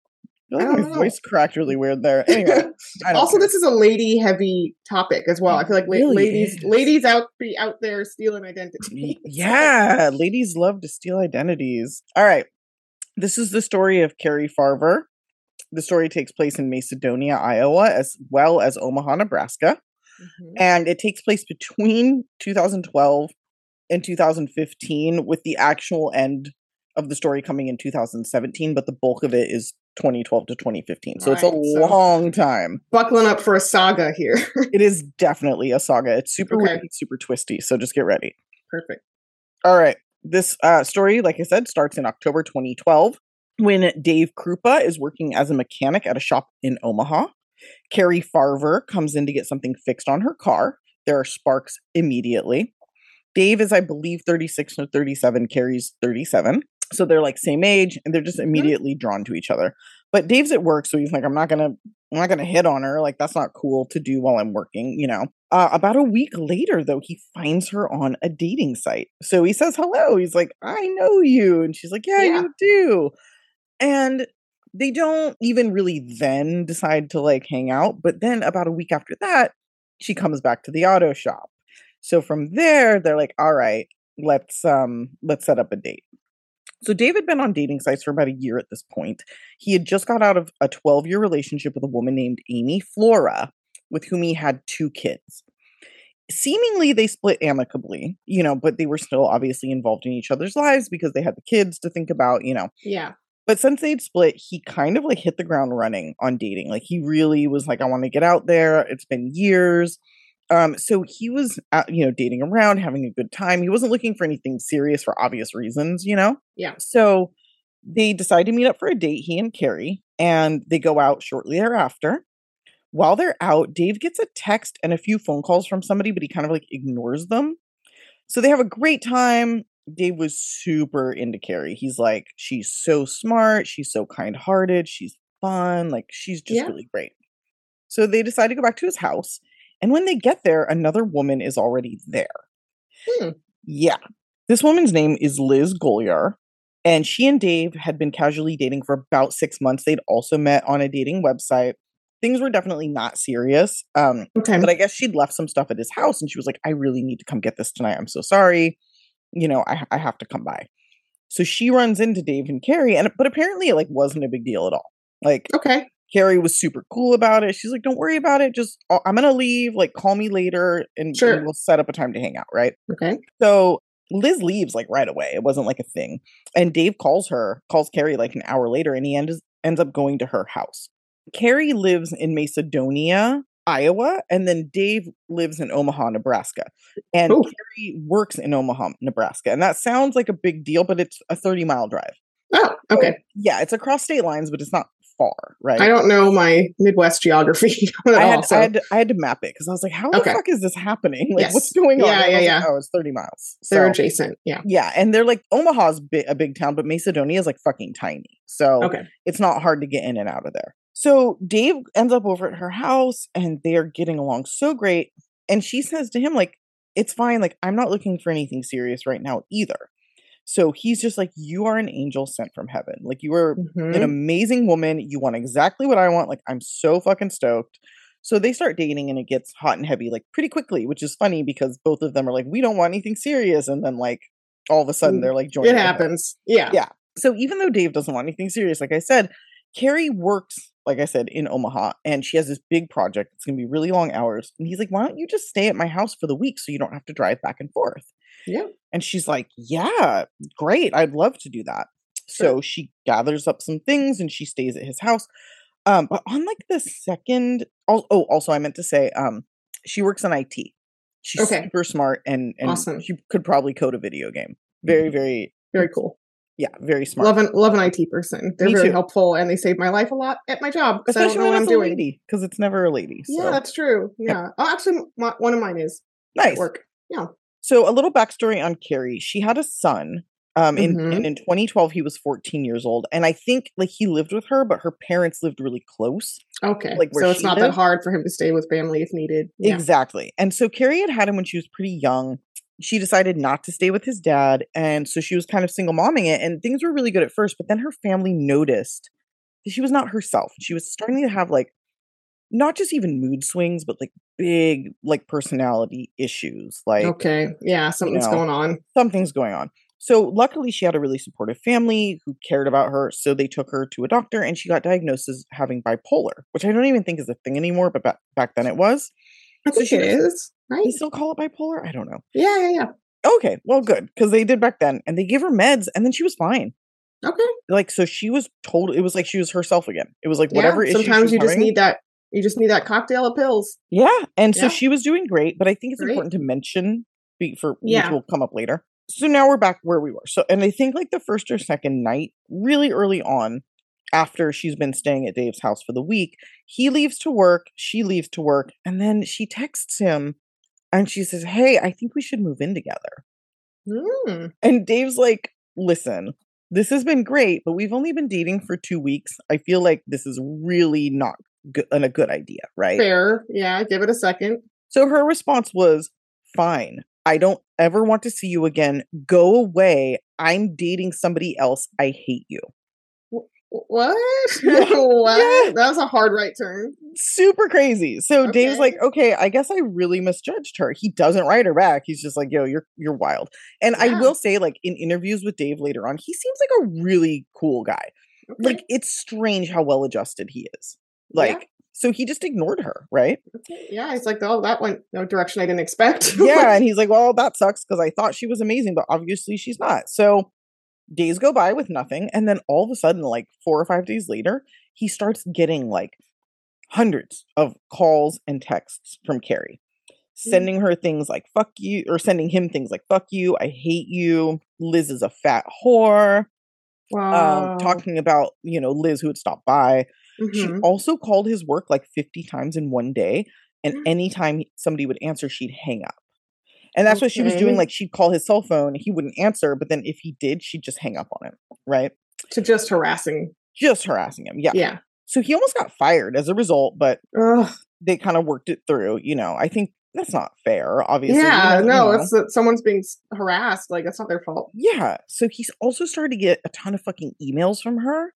I feel I my know. voice cracked really weird there. Anyway, *laughs* also, care. this is a lady heavy topic as well. I feel like really ladies is. ladies out be out there stealing identities. Yeah, ladies love to steal identities. All right. This is the story of Cari Farver. The story takes place in Macedonia, Iowa, as well as Omaha, Nebraska. Mhm. And it takes place between 2012 and 2015, with the actual end of the story coming in 2017, but the bulk of it is 2012 to 2015. So it's a so- long time. Buckling up for a saga here. *laughs* It is definitely a saga. It's super Okay. weird, super twisty. So just get ready. Perfect. All right. This uh, story, like I said, starts in October 2012 when Dave Kroupa is working as a mechanic at a shop in Omaha. Cari Farver comes in to get something fixed on her car. There are sparks immediately. Dave is, I believe, 36 or 37. Cari's 37. So they're like same age and they're just immediately drawn to each other. But Dave's at work, so he's like, I'm not going to I'm not gonna hit on her. Like that's not cool to do while I'm working, you know. Uh, about a week later, though, he finds her on a dating site. So he says hello. He's like, "I know you," and she's like, "Yeah, Yeah. you do." And they don't even really then decide to like hang out. But then about a week after that, she comes back to the auto shop. So from there, they're like, "All right, let's um let's set up a date." So Dave had been on dating sites for about a year at this point. He had just got out of a 12 year relationship with a woman named Amy Flora, with whom he had two kids. Seemingly, they split amicably, you know, but they were still obviously involved in each other's lives because they had the kids to think about, you know. Yeah. But since they'd split, he kind of like hit the ground running on dating. Like he really was like, I want to get out there. It's been years. Um, so he was, out, you know, dating around, having a good time. He wasn't looking for anything serious for obvious reasons, you know. Yeah. So they decide to meet up for a date, he and Cari, and they go out shortly thereafter. While they're out, Dave gets a text and a few phone calls from somebody, but he kind of like ignores them. So they have a great time. Dave was super into Cari. He's like, she's so smart, she's so kind hearted, she's fun, like she's just Yeah. really great. So they decide to go back to his house. And when they get there, another woman is already there. Hmm. Yeah. This woman's name is Liz Golyar, And she and Dave had been casually dating for about six months. They'd also met on a dating website. Things were definitely not serious. Um, Okay. but I guess she'd left some stuff at his house and she was like, I really need to come get this tonight. I'm so sorry. You know, I, I have to come by. So she runs into Dave and Cari, and but apparently it like wasn't a big deal at all. Like okay. Cari was super cool about it. She's like, "Don't worry about it. Just uh, I'm gonna leave. Like, call me later, and, and we'll set up a time to hang out." Right. Okay. So Liz leaves like right away. It wasn't like a thing. And Dave calls her, calls Cari like an hour later, and he ends ends up going to her house. Cari lives in Macedonia, Iowa, and then Dave lives in Omaha, Nebraska. And Ooh. Cari works in Omaha, Nebraska. And that sounds like a big deal, but it's a 30 mile drive. Oh, So, okay. yeah, it's across state lines, but it's not far, right? I don't know my Midwest geography *laughs* at I all. had, so I had to, I had to map it because I was like, how the fuck is this happening? Like, Yes. what's going on? Yeah, yeah, yeah. like, oh, it's 30 miles. they're adjacent. Yeah. yeah, and they're like Omaha's bi- a big town, but Macedonia is like fucking tiny. So Okay. it's not hard to get in and out of there. So Dave ends up over at her house and they are getting along so great. And she says to him, like, it's fine. Like, I'm not looking for anything serious right now either. So he's just like, you are an angel sent from heaven. Like, you are Mhm. an amazing woman. You want exactly what I want. Like, I'm so fucking stoked. So they start dating and it gets hot and heavy like pretty quickly, which is funny because both of them are like, we don't want anything serious. And then, like, all of a sudden Mm, they're like joining. It happens. Yeah. Yeah. So even though Dave doesn't want anything serious, like I said, Cari works, like I said, in Omaha and she has this big project. It's going to be really long hours. And he's like, why don't you just stay at my house for the week so you don't have to drive back and forth? Yeah. And she's like, yeah, great. I'd love to do that. So she gathers up some things and she stays at his house. Um, but on like the second, oh, oh, also I meant to say, um, she works in IT. She's Okay. super smart and and Awesome. she could probably code a video game. Very, very, Very cool. yeah, very smart. Love an love an IT person. They're Me very too. helpful and they save my life a lot at my job because I don't Especially know when what I'm a doing. lady, because it's never a lady. So. Yeah, that's true. Yeah. Oh, actually, my, one of mine is nice. work. Yeah. So a little backstory on Cari. She had a son. Um, in Mhm. and in 2012 he was 14 years old, and I think like he lived with her, but her parents lived really close. Okay. Like, where so it's not lived? that hard for him to stay with family if needed. Yeah. Exactly. And so Cari had had him when she was pretty young. She decided not to stay with his dad, and so she was kind of single momming it. And things were really good at first, but then her family noticed that she was not herself. She was starting to have like not just even mood swings, but like big like personality issues. Like okay. Yeah. Something's know, going on. something's going on. So luckily she had a really supportive family who cared about her. So they took her to a doctor and she got diagnosed as having bipolar, which I don't even think is a thing anymore, but back, back then it was. I So think she it is. Right. They still call it bipolar? I don't know. Yeah. Yeah. Yeah. Okay, well good, because they did back then. And they gave her meds and then she was fine. Okay. Like so she was told it was like she was herself again. It was like whatever she Sometimes you just need that. You just need that cocktail of pills. Yeah. And so Yeah. she was doing great, but I think it's Great. important to mention for Yeah. which will come up later. So now we're back where we were. So and I think like the first or second night, really early on, after she's been staying at Dave's house for the week, he leaves to work, she leaves to work, and then she texts him and she says, Hey, I think we should move in together. Mm. And Dave's like, Listen, this has been great, but we've only been dating for two weeks. I feel like this is really not good and a good idea, right? Fair. Yeah, give it a second. So her response was, "Fine. I don't ever want to see you again. Go away. I'm dating somebody else. I hate you." What? *laughs* *laughs* Yeah. what? Yeah. That was a hard right turn. Super crazy. So Dave's like, "Okay, I guess I really misjudged her." He doesn't write her back. He's just like, "Yo, you're you're wild." And I will say like in interviews with Dave later on, he seems like a really cool guy. Okay. Like it's strange how well adjusted he is. Yeah. Like so he just ignored her, right? Yeah, he's like, oh, that went no direction I didn't expect. *laughs* yeah, and he's like, "Well, that sucks because I thought she was amazing, but obviously she's not." So days go by with nothing, and then all of a sudden, like four or five days later, he starts getting like hundreds of calls and texts from Cari, sending her things like "fuck you" or sending him things like "fuck you," "I hate you," "Liz is a fat whore," wow. um, talking about you know Liz who had stopped by. She Mhm. also called his work like 50 times in one day. And Mm. anytime somebody would answer, she'd hang up. And that's what she was doing. Like she'd call his cell phone, he wouldn't answer, but then if he did, she'd just hang up on him. Right. to just harassing. Just harassing him. Yeah. Yeah. So he almost got fired as a result, but Ugh. they kind of worked it through. You know, I think that's not fair, obviously. you Yeah. know- you No, know. it's that someone's being harassed. Like it's not their fault. Yeah. So he's also started to get a ton of fucking emails from her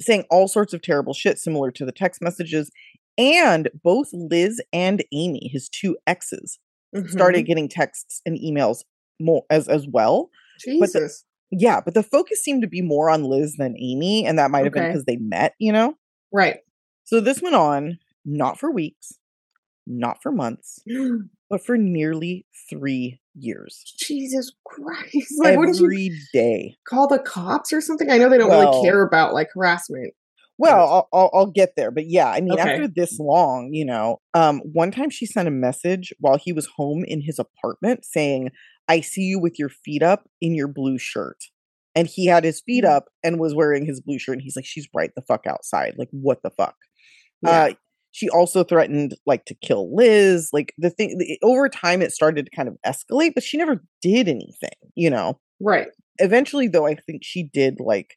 saying all sorts of terrible shit similar to the text messages. And both Liz and Amy, his two exes, started getting texts and emails more as as well. Mhm. but the- Jesus. Yeah, but the focus seemed to be more on Liz than Amy, and that might have been because they met, you know? right. So this went on not for weeks, not for months, *gasps* but for nearly three years. Jesus Christ. *laughs* Like, wouldn't you Every day. call the cops or something? I know they don't Well- really care about like harassment. Well, I'll, I'll, I'll get there, but yeah, I mean, Okay. after this long, you know, um, one time she sent a message while he was home in his apartment saying, "I see you with your feet up in your blue shirt," and he had his feet Mm. up and was wearing his blue shirt, and he's like, "She's right the fuck outside, like what the fuck." Yeah. Uh, she also threatened like to kill Liz. Like the thing the, over time, it started to kind of escalate, but she never did anything, you know right. eventually though i think she did like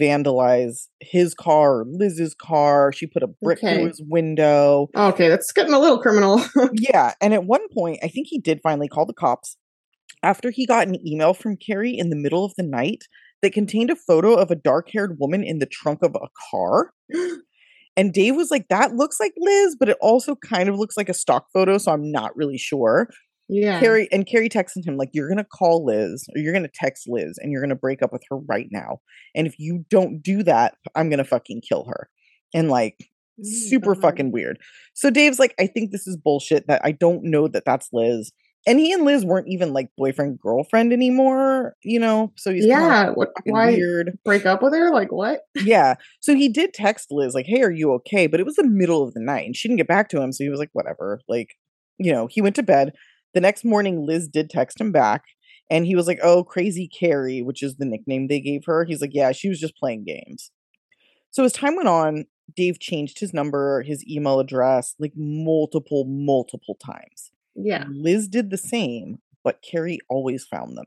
vandalize his car or liz's car she put a brick Okay. through his window Okay, that's getting a little criminal. *laughs* yeah and at one point i think he did finally call the cops after he got an email from cari in the middle of the night that contained a photo of a dark-haired woman in the trunk of a car *gasps* *gasps* and dave was like that looks like liz but it also kind of looks like a stock photo so i'm not really sure yeah. Cari and Cari texted him like you're gonna call Liz or you're gonna text Liz and you're gonna break up with her right now. And if you don't do that, I'm gonna fucking kill her. And like Oh super uh-huh. fucking weird. So Dave's like, I think this is bullshit. That I don't know that that's Liz. And he and Liz weren't even like boyfriend girlfriend anymore, you know. So he's Yeah. What? Why weird. break up with her? Like what? *laughs* Yeah. So he did text Liz like, "Hey, are you okay?" But it was the middle of the night, and she didn't get back to him. So he was like, "Whatever." Like, you know, he went to bed. The next morning, Liz did text him back, and he was like, "Oh, crazy Cari," which is the nickname they gave her. He's like, "Yeah, she was just playing games." So as time went on, Dave changed his number, his email address, like multiple, multiple times. Yeah. Liz did the same, but Cari always found them.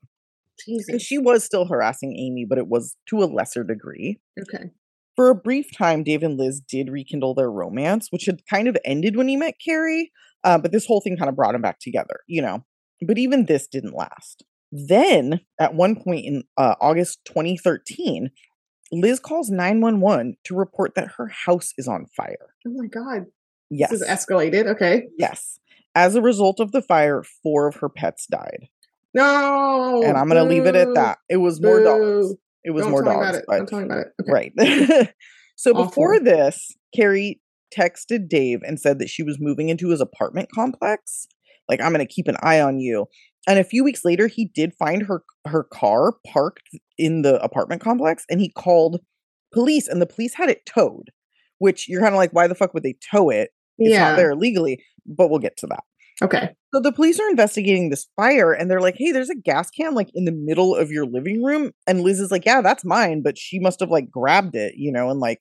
And she was still harassing Amy, but it was to a lesser degree. okay. For a brief time, Dave and Liz did rekindle their romance, which had kind of ended when he met Cari. Uh, but this whole thing kind of brought them back together, you know. But even this didn't last. Then, at one point in uh, August 2013, Liz calls 911 to report that her house is on fire. Oh my God. Yes. This is escalated. Okay. yes. As a result of the fire, four of her pets died. No. and I'm going to leave it at that. It was more dogs. It was Don't more dogs. about but- tell me about it. Okay. Right. *laughs* so Awful. before this, Cari texted Dave and said that she was moving into his apartment complex. Like, I'm going to keep an eye on you. And a few weeks later, he did find her her car parked in the apartment complex, and he called police, and the police had it towed. Which you're kind of like, why the fuck would they tow it? It's yeah. not there legally, But we'll get to that. Okay. So the police are investigating this fire and they're like, hey, there's a gas can like in the middle of your living room. And Liz is like, yeah, that's mine. But she must have like grabbed it, you know, and like,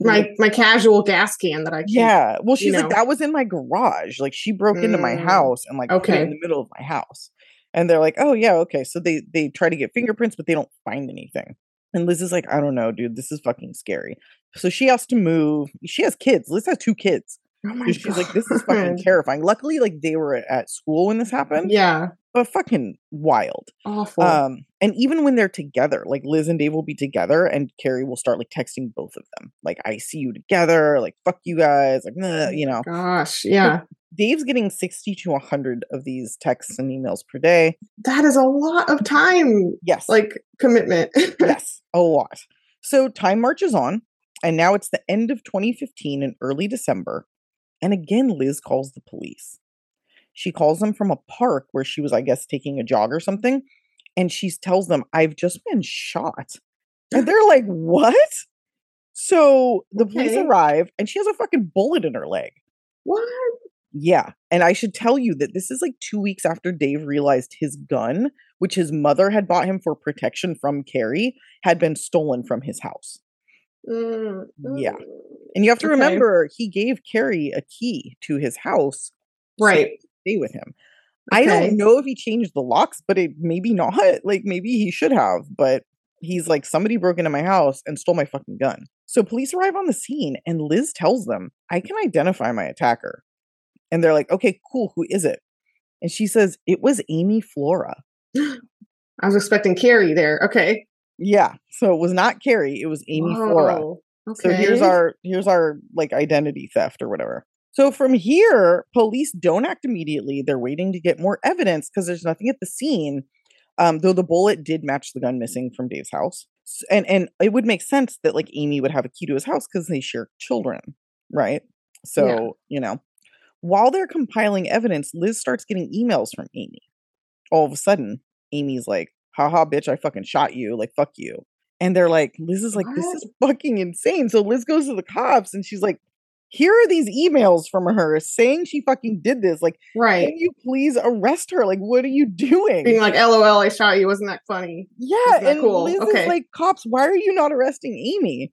My my casual gas can that I keep. yeah. Well, she's like, know. that was in my garage. Like she broke into my Mm, house and like it in the middle of my house. And they're like, oh, yeah, okay. So they they try to get fingerprints, but they don't find anything. And Liz is like, I don't know, dude, this is fucking scary. So she has to move. She has kids. Liz has two kids. Oh my she's like, this is fucking terrifying. Luckily, like they were at school when this happened. Yeah, But fucking wild. awful. Um, and even when they're together, like Liz and Dave will be together, and Cari will start like texting both of them, like "I see you together," like "fuck you guys," like "Nah," you know. Gosh, yeah, Dave's getting sixty to hundred of these texts and emails per day. that is a lot of time. Yes, Like commitment. *laughs* yes, a lot. So time marches on, and now it's the end of 2015 and early December, and again Liz calls the police. She calls them from a park where she was, I guess, taking a jog or something, and she tells them, "I've just been shot," and they're like, *laughs* "What?" So the police arrive, and she has a fucking bullet in her leg. what? Yeah. And I should tell you that this is like two weeks after Dave realized his gun, which his mother had bought him for protection from Cari, had been stolen from his house. Mm, Yeah. And you have to Okay. remember, he gave Cari a key to his house Right. could stay with him. I don't know if he changed the locks, but it maybe not. *laughs* Like maybe he should have, but he's like, somebody broke into my house and stole my fucking gun. So police arrive on the scene and Liz tells them, I can identify my attacker. And they're like, okay, cool. Who is it? And she says, it was Amy Flora. *gasps* I was expecting Cari there. Okay. Yeah. So it was not Cari. It was Amy Flora. Whoa, So here's our here's our like identity theft or whatever. So from here, police don't act immediately. They're waiting to get more evidence because there's nothing at the scene. Um, though the bullet did match the gun missing from Dave's house, and and it would make sense that like Amy would have a key to his house because they share children, right? So you know, while they're compiling evidence, Liz starts getting emails from Amy. All of a sudden, Amy's like, "Haha, bitch, I fucking shot you. Like, fuck you." And they're like, Liz is like, this is fucking insane. So Liz goes to the cops and she's like, here are these emails from her saying she fucking did this. Like, right. can you please arrest her? Like, what are you doing? Being like, "LOL, I shot you." Wasn't that funny? yeah, that and cool? Liz Okay. is like, cops, why are you not arresting Amy?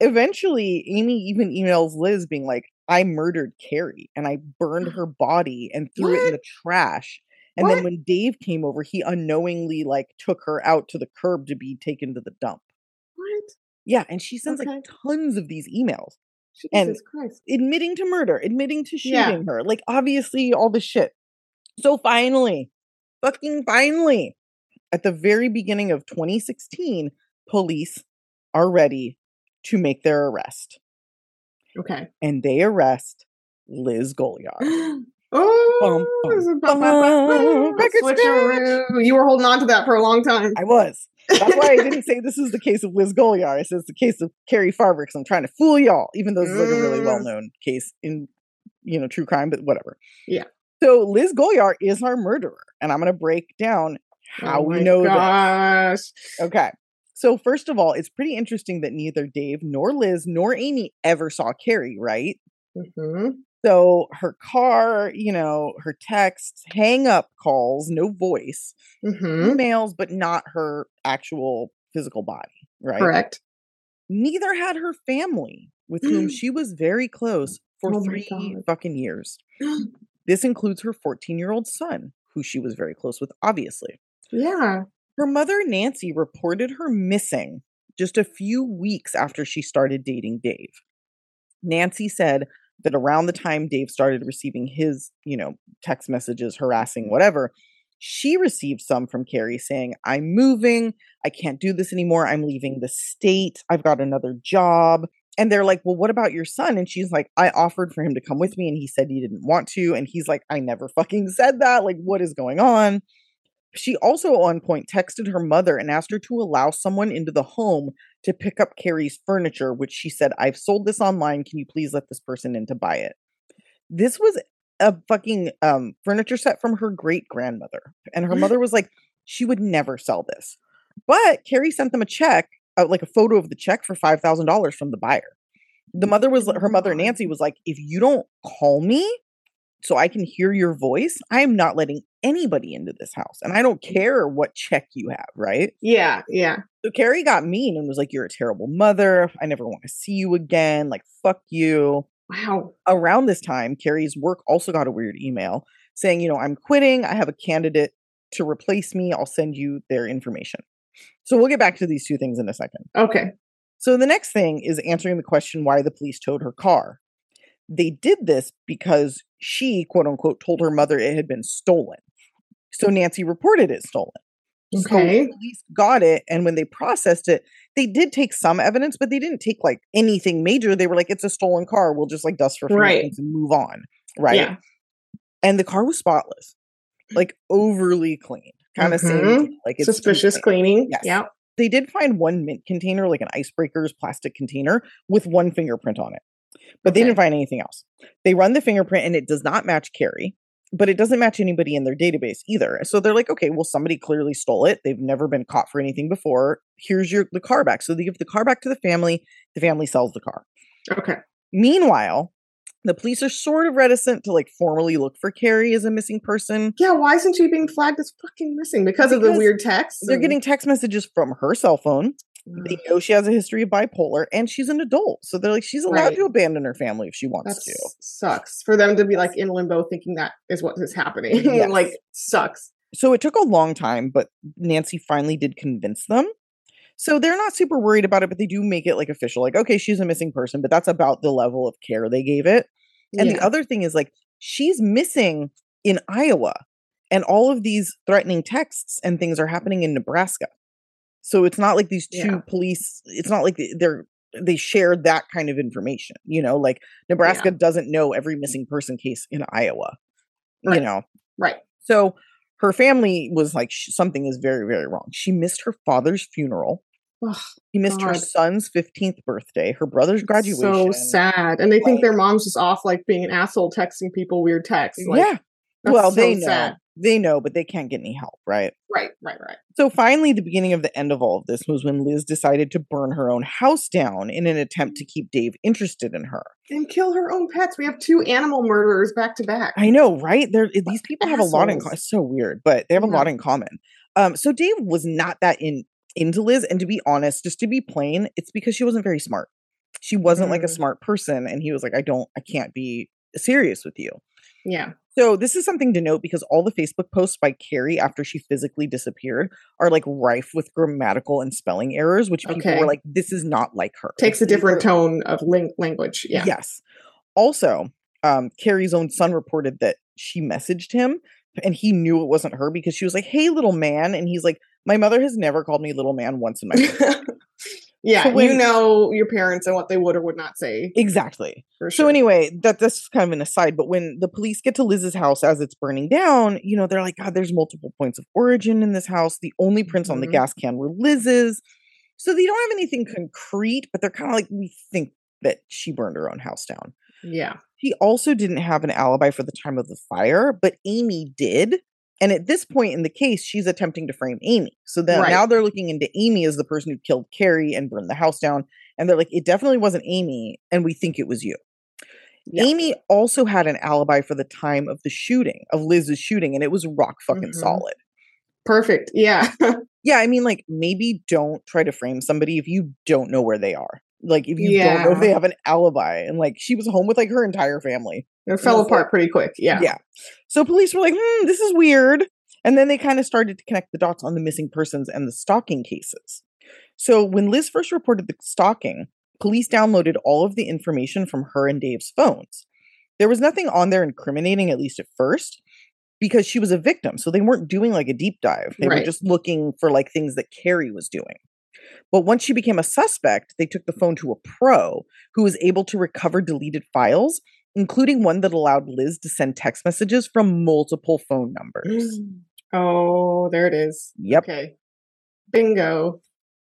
Eventually, Amy even emails Liz being like, I murdered Cari and I burned *gasps* her body and threw it in the trash. And then when Dave came over, he unknowingly like took her out to the curb to be taken to the dump. Yeah, and she sends like tons of these emails Jesus And- Christ. admitting to murder, admitting to shooting Yeah. her, like obviously all the shit. So finally, fucking finally, at the very beginning of 2016, police are ready to make their arrest. Okay. And they arrest Liz Golyar. oh, Bum, bum, bum. You were holding on to that for a long time. I was. That's why I didn't *laughs* say this is the case of Liz Golyar. I said it's the case of Cari Farver because I'm trying to fool y'all, even though this is like a really Mm. well known case in, you know, true crime, but whatever. Yeah. So Liz Golyar is our murderer, and I'm going to break down how oh we know this. gosh. Okay. So first of all, it's pretty interesting that neither Dave nor Liz nor Amy ever saw Cari, right? hmm So her car, you know, her texts, hang up calls, no voice, hmm emails, but not her actual physical body, right? Correct. Neither had her family, with whom she was very close for Oh three fucking years. *gasps* This includes her 14 year old son, who she was very close with, obviously. Yeah. Her mother, Nancy, reported her missing just a few weeks after she started dating Dave. Nancy said that around the time Dave started receiving his, you know, text messages harassing whatever, she received some from Cari saying, I'm moving. I can't do this anymore. I'm leaving the state. I've got another job. And they're like, Well, what about your son? And she's like, I offered for him to come with me and he said he didn't want to. And he's like, I never fucking said that. Like, what is going on? She also, on point, texted her mother and asked her to allow someone into the home to pick up Cari's furniture, which she said, I've sold this online. Can you please let this person in to buy it? This was a fucking um, furniture set from her great grandmother. And her mother was like, she would never sell this. But Cari sent them a check, uh, like a photo of the check for $5,000 from the buyer. The mother was, her mother, Nancy, was like, if you don't call me so I can hear your voice, I am not letting anybody into this house. And I don't care what check you have, right? Yeah. Yeah. So Cari got mean and was like, You're a terrible mother. I never want to see you again. Like, fuck you. Wow. Around this time, Cari's work also got a weird email saying, You know, I'm quitting. I have a candidate to replace me. I'll send you their information. So we'll get back to these two things in a second. Okay. So the next thing is answering the question why the police towed her car. They did this because she, quote unquote, told her mother it had been stolen. So Nancy reported it stolen. So Okay. police got it, and when they processed it, they did take some evidence, but they didn't take like anything major. They were like, "It's a stolen car. We'll just like dust for Right. fingerprints and move on." Right? Yeah. And the car was spotless, like overly clean, kind of Mhm. like it's Suspicious clean. cleaning. Yes. Yeah. They did find one mint container, like an icebreaker's plastic container, with one fingerprint on it, but they didn't find anything else. They run the fingerprint, and it does not match Cari, but it doesn't match anybody in their database either. So they're like, okay, well, somebody clearly stole it. They've never been caught for anything before. Here's your the car back. So they give the car back to the family. The family sells the car. Okay. Meanwhile, the police are sort of reticent to like formally look for Cari as a missing person. Yeah. Why isn't she being flagged as fucking missing? Because, of the weird text. They're getting text messages from her cell phone. They mm. know she has a history of bipolar and she's an adult. So they're like, she's allowed Right. to abandon her family if she wants That to. sucks for them to be like in limbo, thinking that is what is happening. *laughs* Yes. like sucks. So it took a long time, but Nancy finally did convince them. So they're not super worried about it, but they do make it like official. Like, okay, she's a missing person, but that's about the level of care they gave it. And the other thing is like, she's missing in Iowa, and all of these threatening texts and things are happening in Nebraska. So it's not like these two Yeah. police, it's not like they're they share that kind of information, you know, like Nebraska doesn't know every missing person case in Iowa, you know. right. So her family was like, sh- something is very, very wrong. She missed her father's funeral. Ugh, She missed her son's 15th birthday, her brother's graduation. So sad. And they think their mom's just off like being an asshole texting people weird texts. Like, yeah. Well, so they know. sad. They know, but they can't get any help, right? Right, right, right. So finally, the beginning of the end of all of this was when Liz decided to burn her own house down in an attempt to keep Dave interested in her. And kill her own pets. We have two animal murderers back to back. I know, right? There, these people have a lot in common. It's so weird, but they have a lot in common. Um, so Dave was not that in into Liz, and to be honest, just to be plain, it's because she wasn't very smart. She wasn't like a Mm. smart person, and he was like, "I don't, I can't be serious with you." Yeah. So this is something to note because all the Facebook posts by Cari after she physically disappeared are like rife with grammatical and spelling errors, which people Okay. were like, "This is not like her." Takes a different tone of ling- language. Yeah. Yes. Also, um, Cari's own son reported that she messaged him and he knew it wasn't her because she was like, Hey, little man. And he's like, My mother has never called me little man once in my life. *laughs* yeah. So you know your parents and what they would or would not say. exactly. For So anyway, that that's kind of an aside. But when the police get to Liz's house as it's burning down, you know, they're like, God, there's multiple points of origin in this house. The only prints on the Mhm. gas can were Liz's. So they don't have anything concrete, but they're kind of like, we think that she burned her own house down. Yeah. He also didn't have an alibi for the time of the fire, but Amy did. And at this point in the case, she's attempting to frame Amy. So then Right. now they're looking into Amy as the person who killed Cari and burned the house down. And they're like, it definitely wasn't Amy, and we think it was you. Yeah. Amy also had an alibi for the time of the shooting, of Liz's shooting, and it was rock fucking Mhm. solid. Perfect. Yeah. *laughs* Yeah, I mean, like, maybe don't try to frame somebody if you don't know where they are. Like, if you don't know if they have an alibi. And like, she was home with like her entire family. It fell apart pretty quick. Yeah. Yeah. So police were like, hmm, this is weird. And then they kind of started to connect the dots on the missing persons and the stalking cases. So when Liz first reported the stalking, police downloaded all of the information from her and Dave's phones. There was nothing on there incriminating, at least at first, because she was a victim. So they weren't doing like a deep dive. They were just looking for like things that Cari was doing. But once she became a suspect, they took the phone to a pro who was able to recover deleted files, including one that allowed Liz to send text messages from multiple phone numbers. *gasps* Oh, there it is. Yep. Okay. Bingo.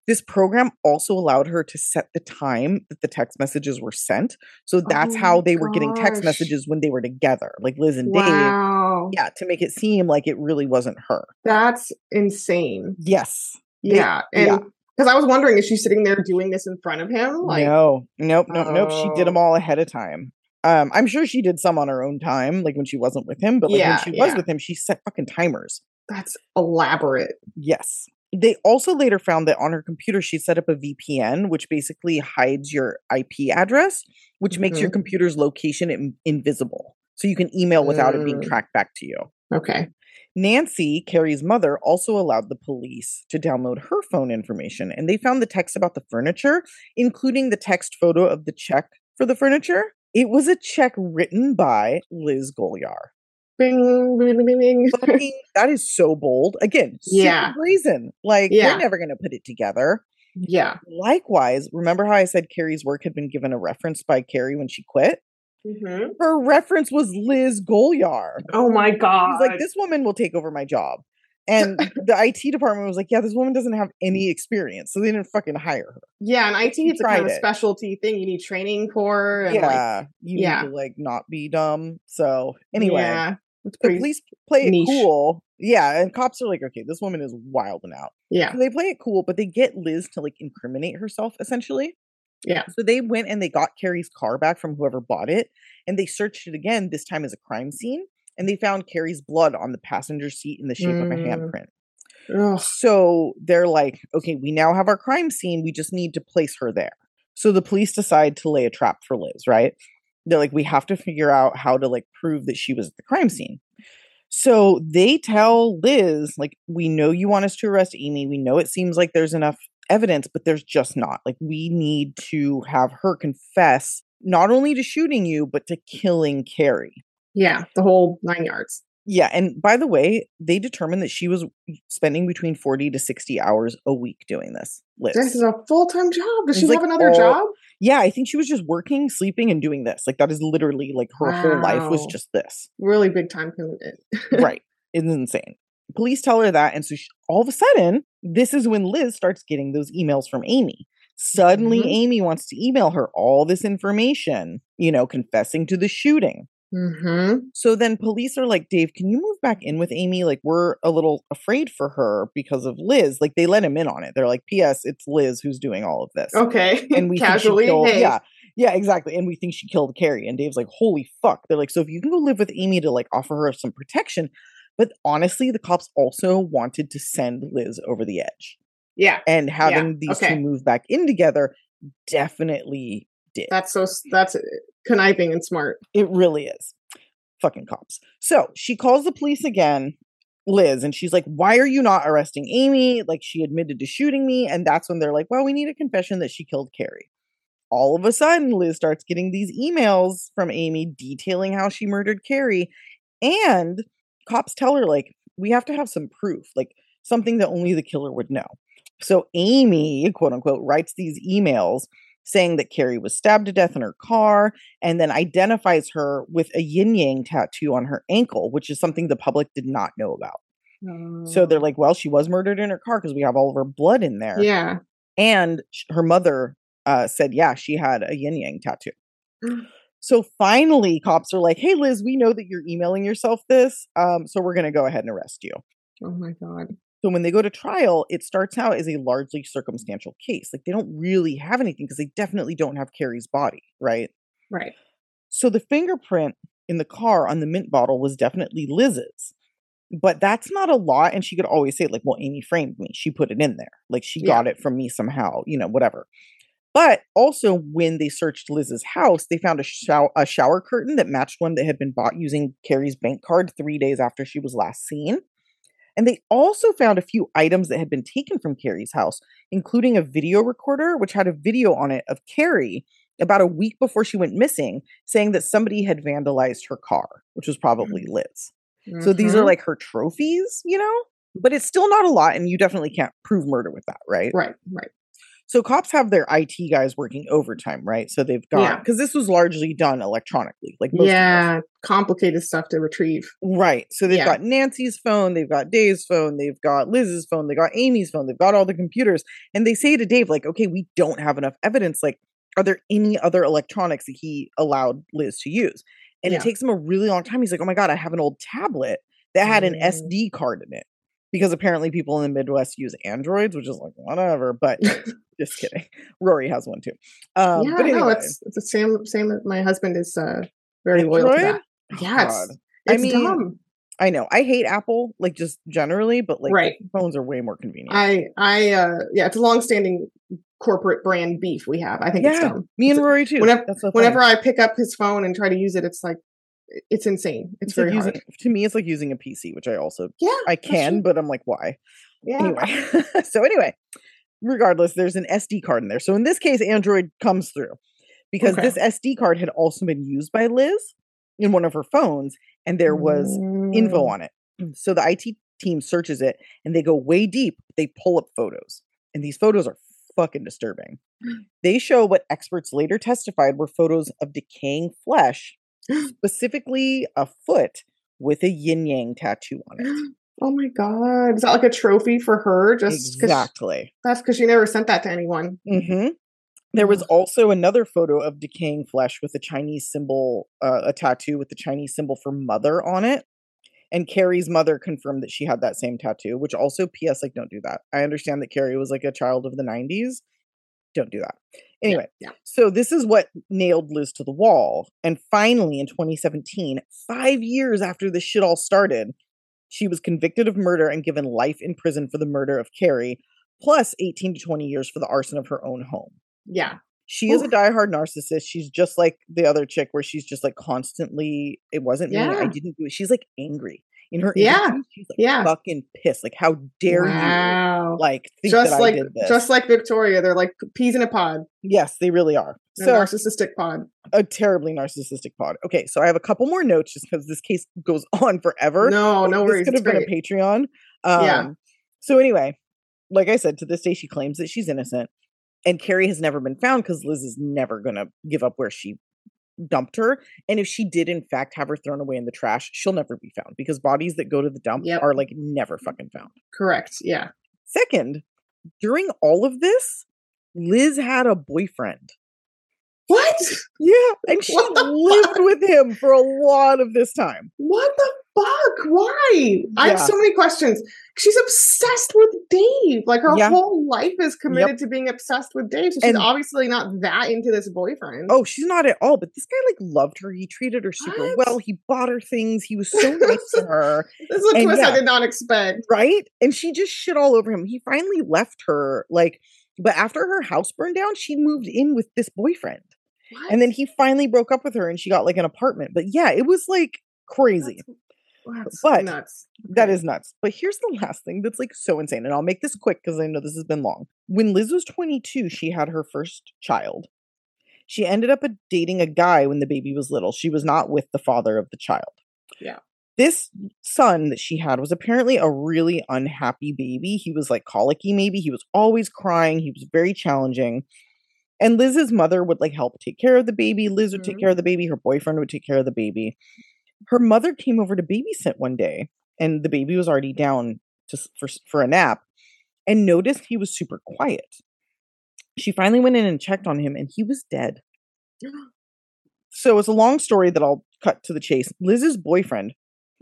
This program also allowed her to set the time that the text messages were sent. So that's Oh how they were getting text messages when they were together, like Liz and Dave. Yeah, to make it seem like it really wasn't her. That's insane. Yes. They- Yeah. And yeah. because I was wondering, is she sitting there doing this in front of him? Like, no, nope, nope, nope. She did Oh. them all ahead of time. Um, I'm sure she did some on her own time, like when she wasn't with him, but like Yeah, when she was yeah. with him, she set fucking timers. that's elaborate. Yes. They also later found that on her computer, she set up a VPN, which basically hides your IP address, which makes your Mhm. computer's location in- invisible. So you can email without it being Mm. tracked back to you. Okay. Nancy, Cari's mother, also allowed the police to download her phone information, and they found the text about the furniture, including the text photo of the check for the furniture. It was a check written by Liz Golyar. Bing, bing, bing. *laughs* Fucking, that is so bold. Again, Yeah. brazen. Like Yeah. they're never going to put it together. yeah. Likewise, remember how I said Cari's work had been given a reference by Cari when she quit? Mhm. Her reference was Liz Golyar. Oh my god. He's like, this woman will take over my job. And the IT department was like, yeah, this woman doesn't have any experience. So they didn't fucking hire her. yeah, and IT She is a kind of specialty thing you need training for. And like, yeah. you yeah. need to like not be dumb. So anyway, yeah, it's the police play it cool. Yeah. And cops are like, okay, this woman is wild and out. yeah, So they play it cool, but they get Liz to like incriminate herself essentially. Yeah. So they went and they got Cari's car back from whoever bought it and they searched it again, this time as a crime scene. And they found Cari's blood on the passenger seat in the shape of a Mm. handprint. Ugh. So they're like, okay, we now have our crime scene. We just need to place her there. So the police decide to lay a trap for Liz, right? They're like, we have to figure out how to like prove that she was at the crime scene. So they tell Liz, like, we know you want us to arrest Amy. We know it seems like there's enough evidence, but there's just not. Like, we need to have her confess not only to shooting you, but to killing Cari. Yeah, the whole nine yards. Yeah, and by the way, they determined that she was spending between 40 to 60 hours a week doing this. Liz. This is a full time job. Does It's she like have another job? yeah, I think she was just working, sleeping, and doing this. Like that is literally like her whole life was just this. Really big time commitment. *laughs* right. It's insane. Police tell her that, and so she, all of a sudden, this is when Liz starts getting those emails from Amy. Suddenly, Mhm. Amy wants to email her all this information, you know, confessing to the shooting. Mm-hmm. So then police are like, Dave, can you move back in with Amy? Like, we're a little afraid for her because of Liz. Like, they let him in on it. They're like, P.S., it's Liz who's doing all of this. Okay. *laughs* And we casually. think she killed, hey. yeah, yeah, exactly. And we think she killed Cari. And Dave's like, holy fuck. They're like, so if you can go live with Amy to like offer her some protection. But honestly, the cops also wanted to send Liz over the edge. Yeah. And having these okay. two move back in together definitely did. That's so. That's uh, conniving and smart. It really is. Fucking cops. So she calls the police again, Liz, and she's like, Why are you not arresting Amy? Like, she admitted to shooting me. And that's when they're like, Well, we need a confession that she killed Cari. All of a sudden, Liz starts getting these emails from Amy detailing how she murdered Cari. And cops tell her, like, we have to have some proof, like something that only the killer would know. So Amy, quote unquote, writes these emails saying that Cari was stabbed to death in her car and then identifies her with a yin yang tattoo on her ankle, which is something the public did not know about. So they're like, well, she was murdered in her car because we have all of her blood in there. yeah. And sh- her mother uh, said, yeah, she had a yin yang tattoo. So finally, cops are like, hey, Liz, we know that you're emailing yourself this. Um, so we're going to go ahead and arrest you. Oh my god. So when they go to trial, it starts out as a largely circumstantial case. Like they don't really have anything because they definitely don't have Cari's body, right? Right. So the fingerprint in the car on the mint bottle was definitely Liz's. But that's not a lot. And she could always say, like, well, Amy framed me. She put it in there. Like she Yeah. got it from me somehow, you know, whatever. But also, when they searched Liz's house, they found a, show- a shower curtain that matched one that had been bought using Cari's bank card three days after she was last seen. And they also found a few items that had been taken from Cari's house, including a video recorder, which had a video on it of Cari about a week before she went missing, saying that somebody had vandalized her car, which was probably Liz. So these are Mhm. like her trophies, you know? But it's still not a lot, and you definitely can't prove murder with that, right? right. Right. So cops have their IT guys working overtime, right? So they've got Yeah. because this was largely done electronically, like most of. Yeah. Complicated stuff to retrieve. Right. So they've Yeah. got Nancy's phone, they've got Dave's phone, they've got Liz's phone, they've got Amy's phone, they've got all the computers. And they say to Dave, like, okay, we don't have enough evidence. Like, are there any other electronics that he allowed Liz to use? And Yeah. it takes him a really long time. He's like, oh my God, I have an old tablet that had an Mm. SD card in it. Because apparently people in the Midwest use Androids, which is like, whatever. But *laughs* just kidding. *laughs* Rory has one too. Um, yeah. but anyway, No, it's it's the same. Same. My husband is uh very loyal to that. Oh. It's, I mean, dumb. I know. I hate Apple, like just generally, but like Right. phones are way more convenient. I I uh yeah. It's a long-standing corporate brand beef we have. I think it's yeah, dumb. me and Rory too. whenever- so Whenever. I pick up his phone and try to use it, it's like it's insane. It's, It's very like hard. to me it's like using a PC, which I also Yeah, I can, but I'm like, why? Yeah. Anyway. *laughs* so anyway, regardless, there's an SD card in there. So in this case, Android comes through because Okay. this SD card had also been used by Liz in one of her phones, and there was info Mm. on it. So the IT team searches it and they go way deep. They pull up photos, and these photos are fucking disturbing. *gasps* They show what experts later testified were photos of decaying flesh, specifically a foot with a yin yang tattoo on it. *gasps* Oh my god! Is that like a trophy for her? Just Exactly. that's because she never sent that to anyone. hmm There was also another photo of decaying flesh with a Chinese symbol, uh, a tattoo with the Chinese symbol for mother on it. And Cari's mother confirmed that she had that same tattoo, which also, P.S., like, don't do that. I understand that Cari was like a child of the 90s. Don't do that. Anyway, yeah. so this is what nailed Liz to the wall. And finally, in 2017, five years after this shit all started, she was convicted of murder and given life in prison for the murder of Cari, plus 18 to 20 years for the arson of her own home. Yeah. She is a diehard narcissist. She's just like the other chick where she's just like constantly, it wasn't me. I didn't do it. She's like angry. In her Yeah. she's like Yeah. fucking pissed. Like, how dare you like think just that like I did this? just like Viktoria, they're like peas in a pod, yes, they really are. a So narcissistic pod. a terribly narcissistic pod. Okay, so I have a couple more notes just because this case goes *laughs* on forever. No, no this worries. could have been great. a Patreon. Um, Yeah. So anyway, like I said, to this day she claims that she's innocent, and Cari has never been found because Liz is never gonna give up where she dumped her. And if she did in fact have her thrown away in the trash, she'll never be found because bodies that go to the dump Yep. are like never fucking found. Correct. Yeah. Second, during all of this, Liz had a boyfriend. What? Yeah, and *laughs* she lived with him for a lot of this time. What the fuck? Why? I have so many questions. She's obsessed with Dave. Like her Yeah. whole life is committed to being obsessed with Dave. So she's And- obviously not that into this boyfriend. Oh, she's not at all. But this guy like loved her. He treated her super What? well. He bought her things. He was so nice to *laughs* her, this is a and twist yeah. I did not expect. right? And she just shit all over him. He finally left her. Like, but after her house burned down, she moved in with this boyfriend, and then he finally broke up with her, and she got like an apartment. But yeah, it was like crazy. That's But nuts. That is nuts. But here's the last thing that's like so insane. And I'll make this quick because I know this has been long. When Liz was 22, she had her first child. She ended up dating a guy when the baby was little. She was not with the father of the child. Yeah. This son that she had was apparently a really unhappy baby. He was like colicky, maybe. He was always crying. He was very challenging. And Liz's mother would like help take care of the baby. Liz would take Mhm. care of the baby. Her boyfriend would take care of the baby. Her mother came over to babysit one day and the baby was already down to, for, for a nap and noticed he was super quiet. She finally went in and checked on him and he was dead. So it's a long story that I'll cut to the chase. Liz's boyfriend,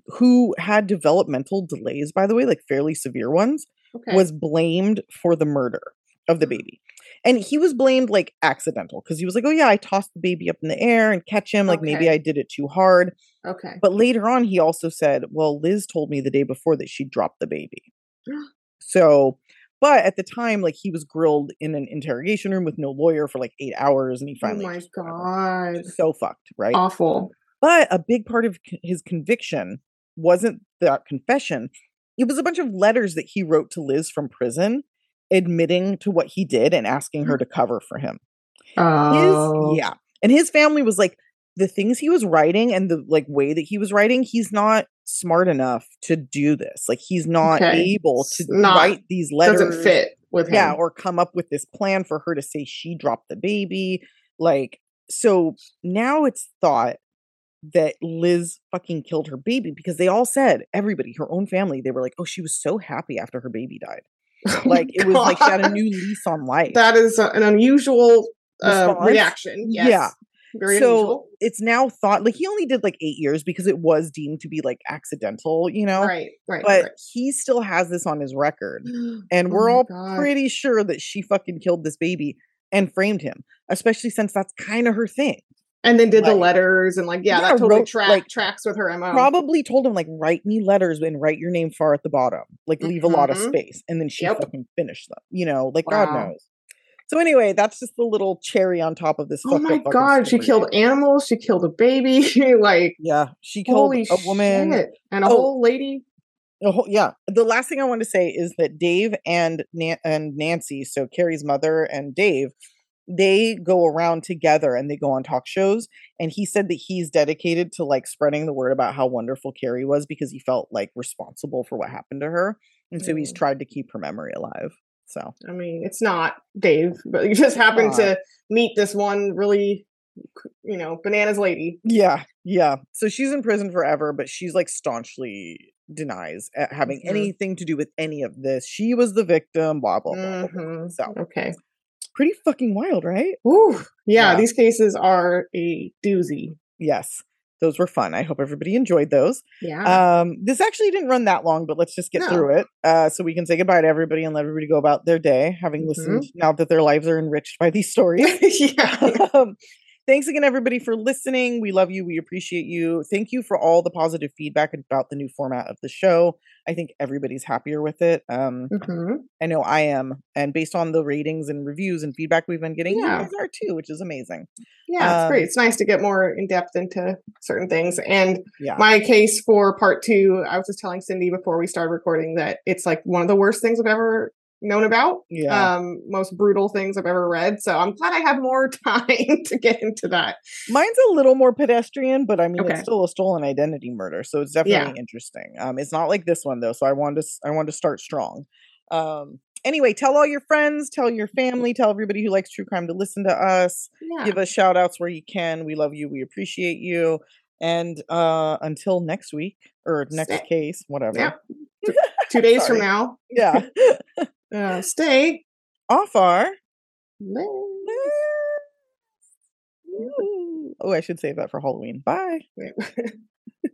who had developmental delays, by the way, like fairly severe ones, Okay. was blamed for the murder of the baby. And he was blamed like accidental because he was like, oh, yeah, I tossed the baby up in the air and catch him. Like maybe I did it too hard. okay. But later on, he also said, well, Liz told me the day before that she dropped the baby. *gasps* so, but at the time, like he was grilled in an interrogation room with no lawyer for like eight hours and he Oh finally. my just god. So fucked, right? Awful. But a big part of his conviction wasn't that confession. It was a bunch of letters that he wrote to Liz from prison, admitting to what he did and asking her mm. to cover for him. Oh. His, yeah. And his family was like, the things he was writing and the like way that he was writing, he's not smart enough to do this. Like he's not Okay. able to not- write these letters. Doesn't fit with him. Yeah, or come up with this plan for her to say she dropped the baby. Like, so now it's thought that Liz fucking killed her baby because they all said, everybody, her own family, they were like, oh, she was so happy after her baby died. Oh Like, it was like she had a new lease on life. That is an unusual uh, reaction. Yes. Yeah. Very so unusual. it's now thought like he only did like eight years because it was deemed to be like accidental, you know? Right, right. But right. he still has this on his record. *gasps* And Oh we're all God. pretty sure that she fucking killed this baby and framed him, especially since that's kind of her thing. And then did the letters and like yeah, Yeah, that totally wrote, track, like, tracks with her mo. Probably told him, like, write me letters and write your name far at the bottom. Like, leave a lot of Mhm. space. And then she Yep. fucking finished them. You know, like, God knows. So anyway, that's just the little cherry on top of this. Oh my god, she killed animals. She killed a baby. *laughs* like Yeah, she killed a woman. shit. and a Oh. whole lady. a whole- yeah. The last thing I want to say is that Dave and Nan- and Nancy, so Cari's mother and Dave, they go around together and they go on talk shows. And he said that he's dedicated to like spreading the word about how wonderful Cari was because he felt like responsible for what happened to her, and so he's Mm. tried to keep her memory alive. So I mean, it's not Dave, but you just happened not. to meet this one really, you know, bananas lady. Yeah, yeah. So she's in prison forever, but she's like staunchly denies uh, having Mhm. anything to do with any of this. She was the victim, blah, blah, blah. blah, blah. Mhm. So Okay. Pretty fucking wild, right? Ooh, yeah, Yeah. these cases are a doozy. Yes. Those were fun. I hope everybody enjoyed those. Yeah. Um, this actually didn't run that long, but let's just get No. through it uh, so we can say goodbye to everybody and let everybody go about their day, having Mhm. listened now that their lives are enriched by these stories. *laughs* yeah. *laughs* um, thanks again, everybody, for listening. We love you. We appreciate you. Thank you for all the positive feedback about the new format of the show. I think everybody's happier with it. Um, Mhm. I know I am. And based on the ratings and reviews and feedback we've been getting, Yeah. you guys are too, which is amazing. Yeah, it's great. Um, It's nice to get more in depth into certain things. And Yeah. my case for part two, I was just telling Cindy before we started recording that it's like one of the worst things I've ever known about. Yeah. Um, most brutal things I've ever read. So I'm glad I have more *laughs* time to get into that. Mine's a little more pedestrian, but I mean Okay. it's still a stolen identity murder, so it's Yeah. definitely interesting. Um, it's not like this one though, so I wanted to I wanted to start strong. Um, anyway, tell all your friends, tell your family, tell everybody who likes true crime to listen to us. Yeah. Give us shout outs where you can. We love you. We appreciate you. And uh, until next week or next Stay- case, whatever. Yeah. Two *laughs* days from now. Yeah. *laughs* Uh, stay. Off our. Oh, I should save that for Halloween. Bye. *laughs*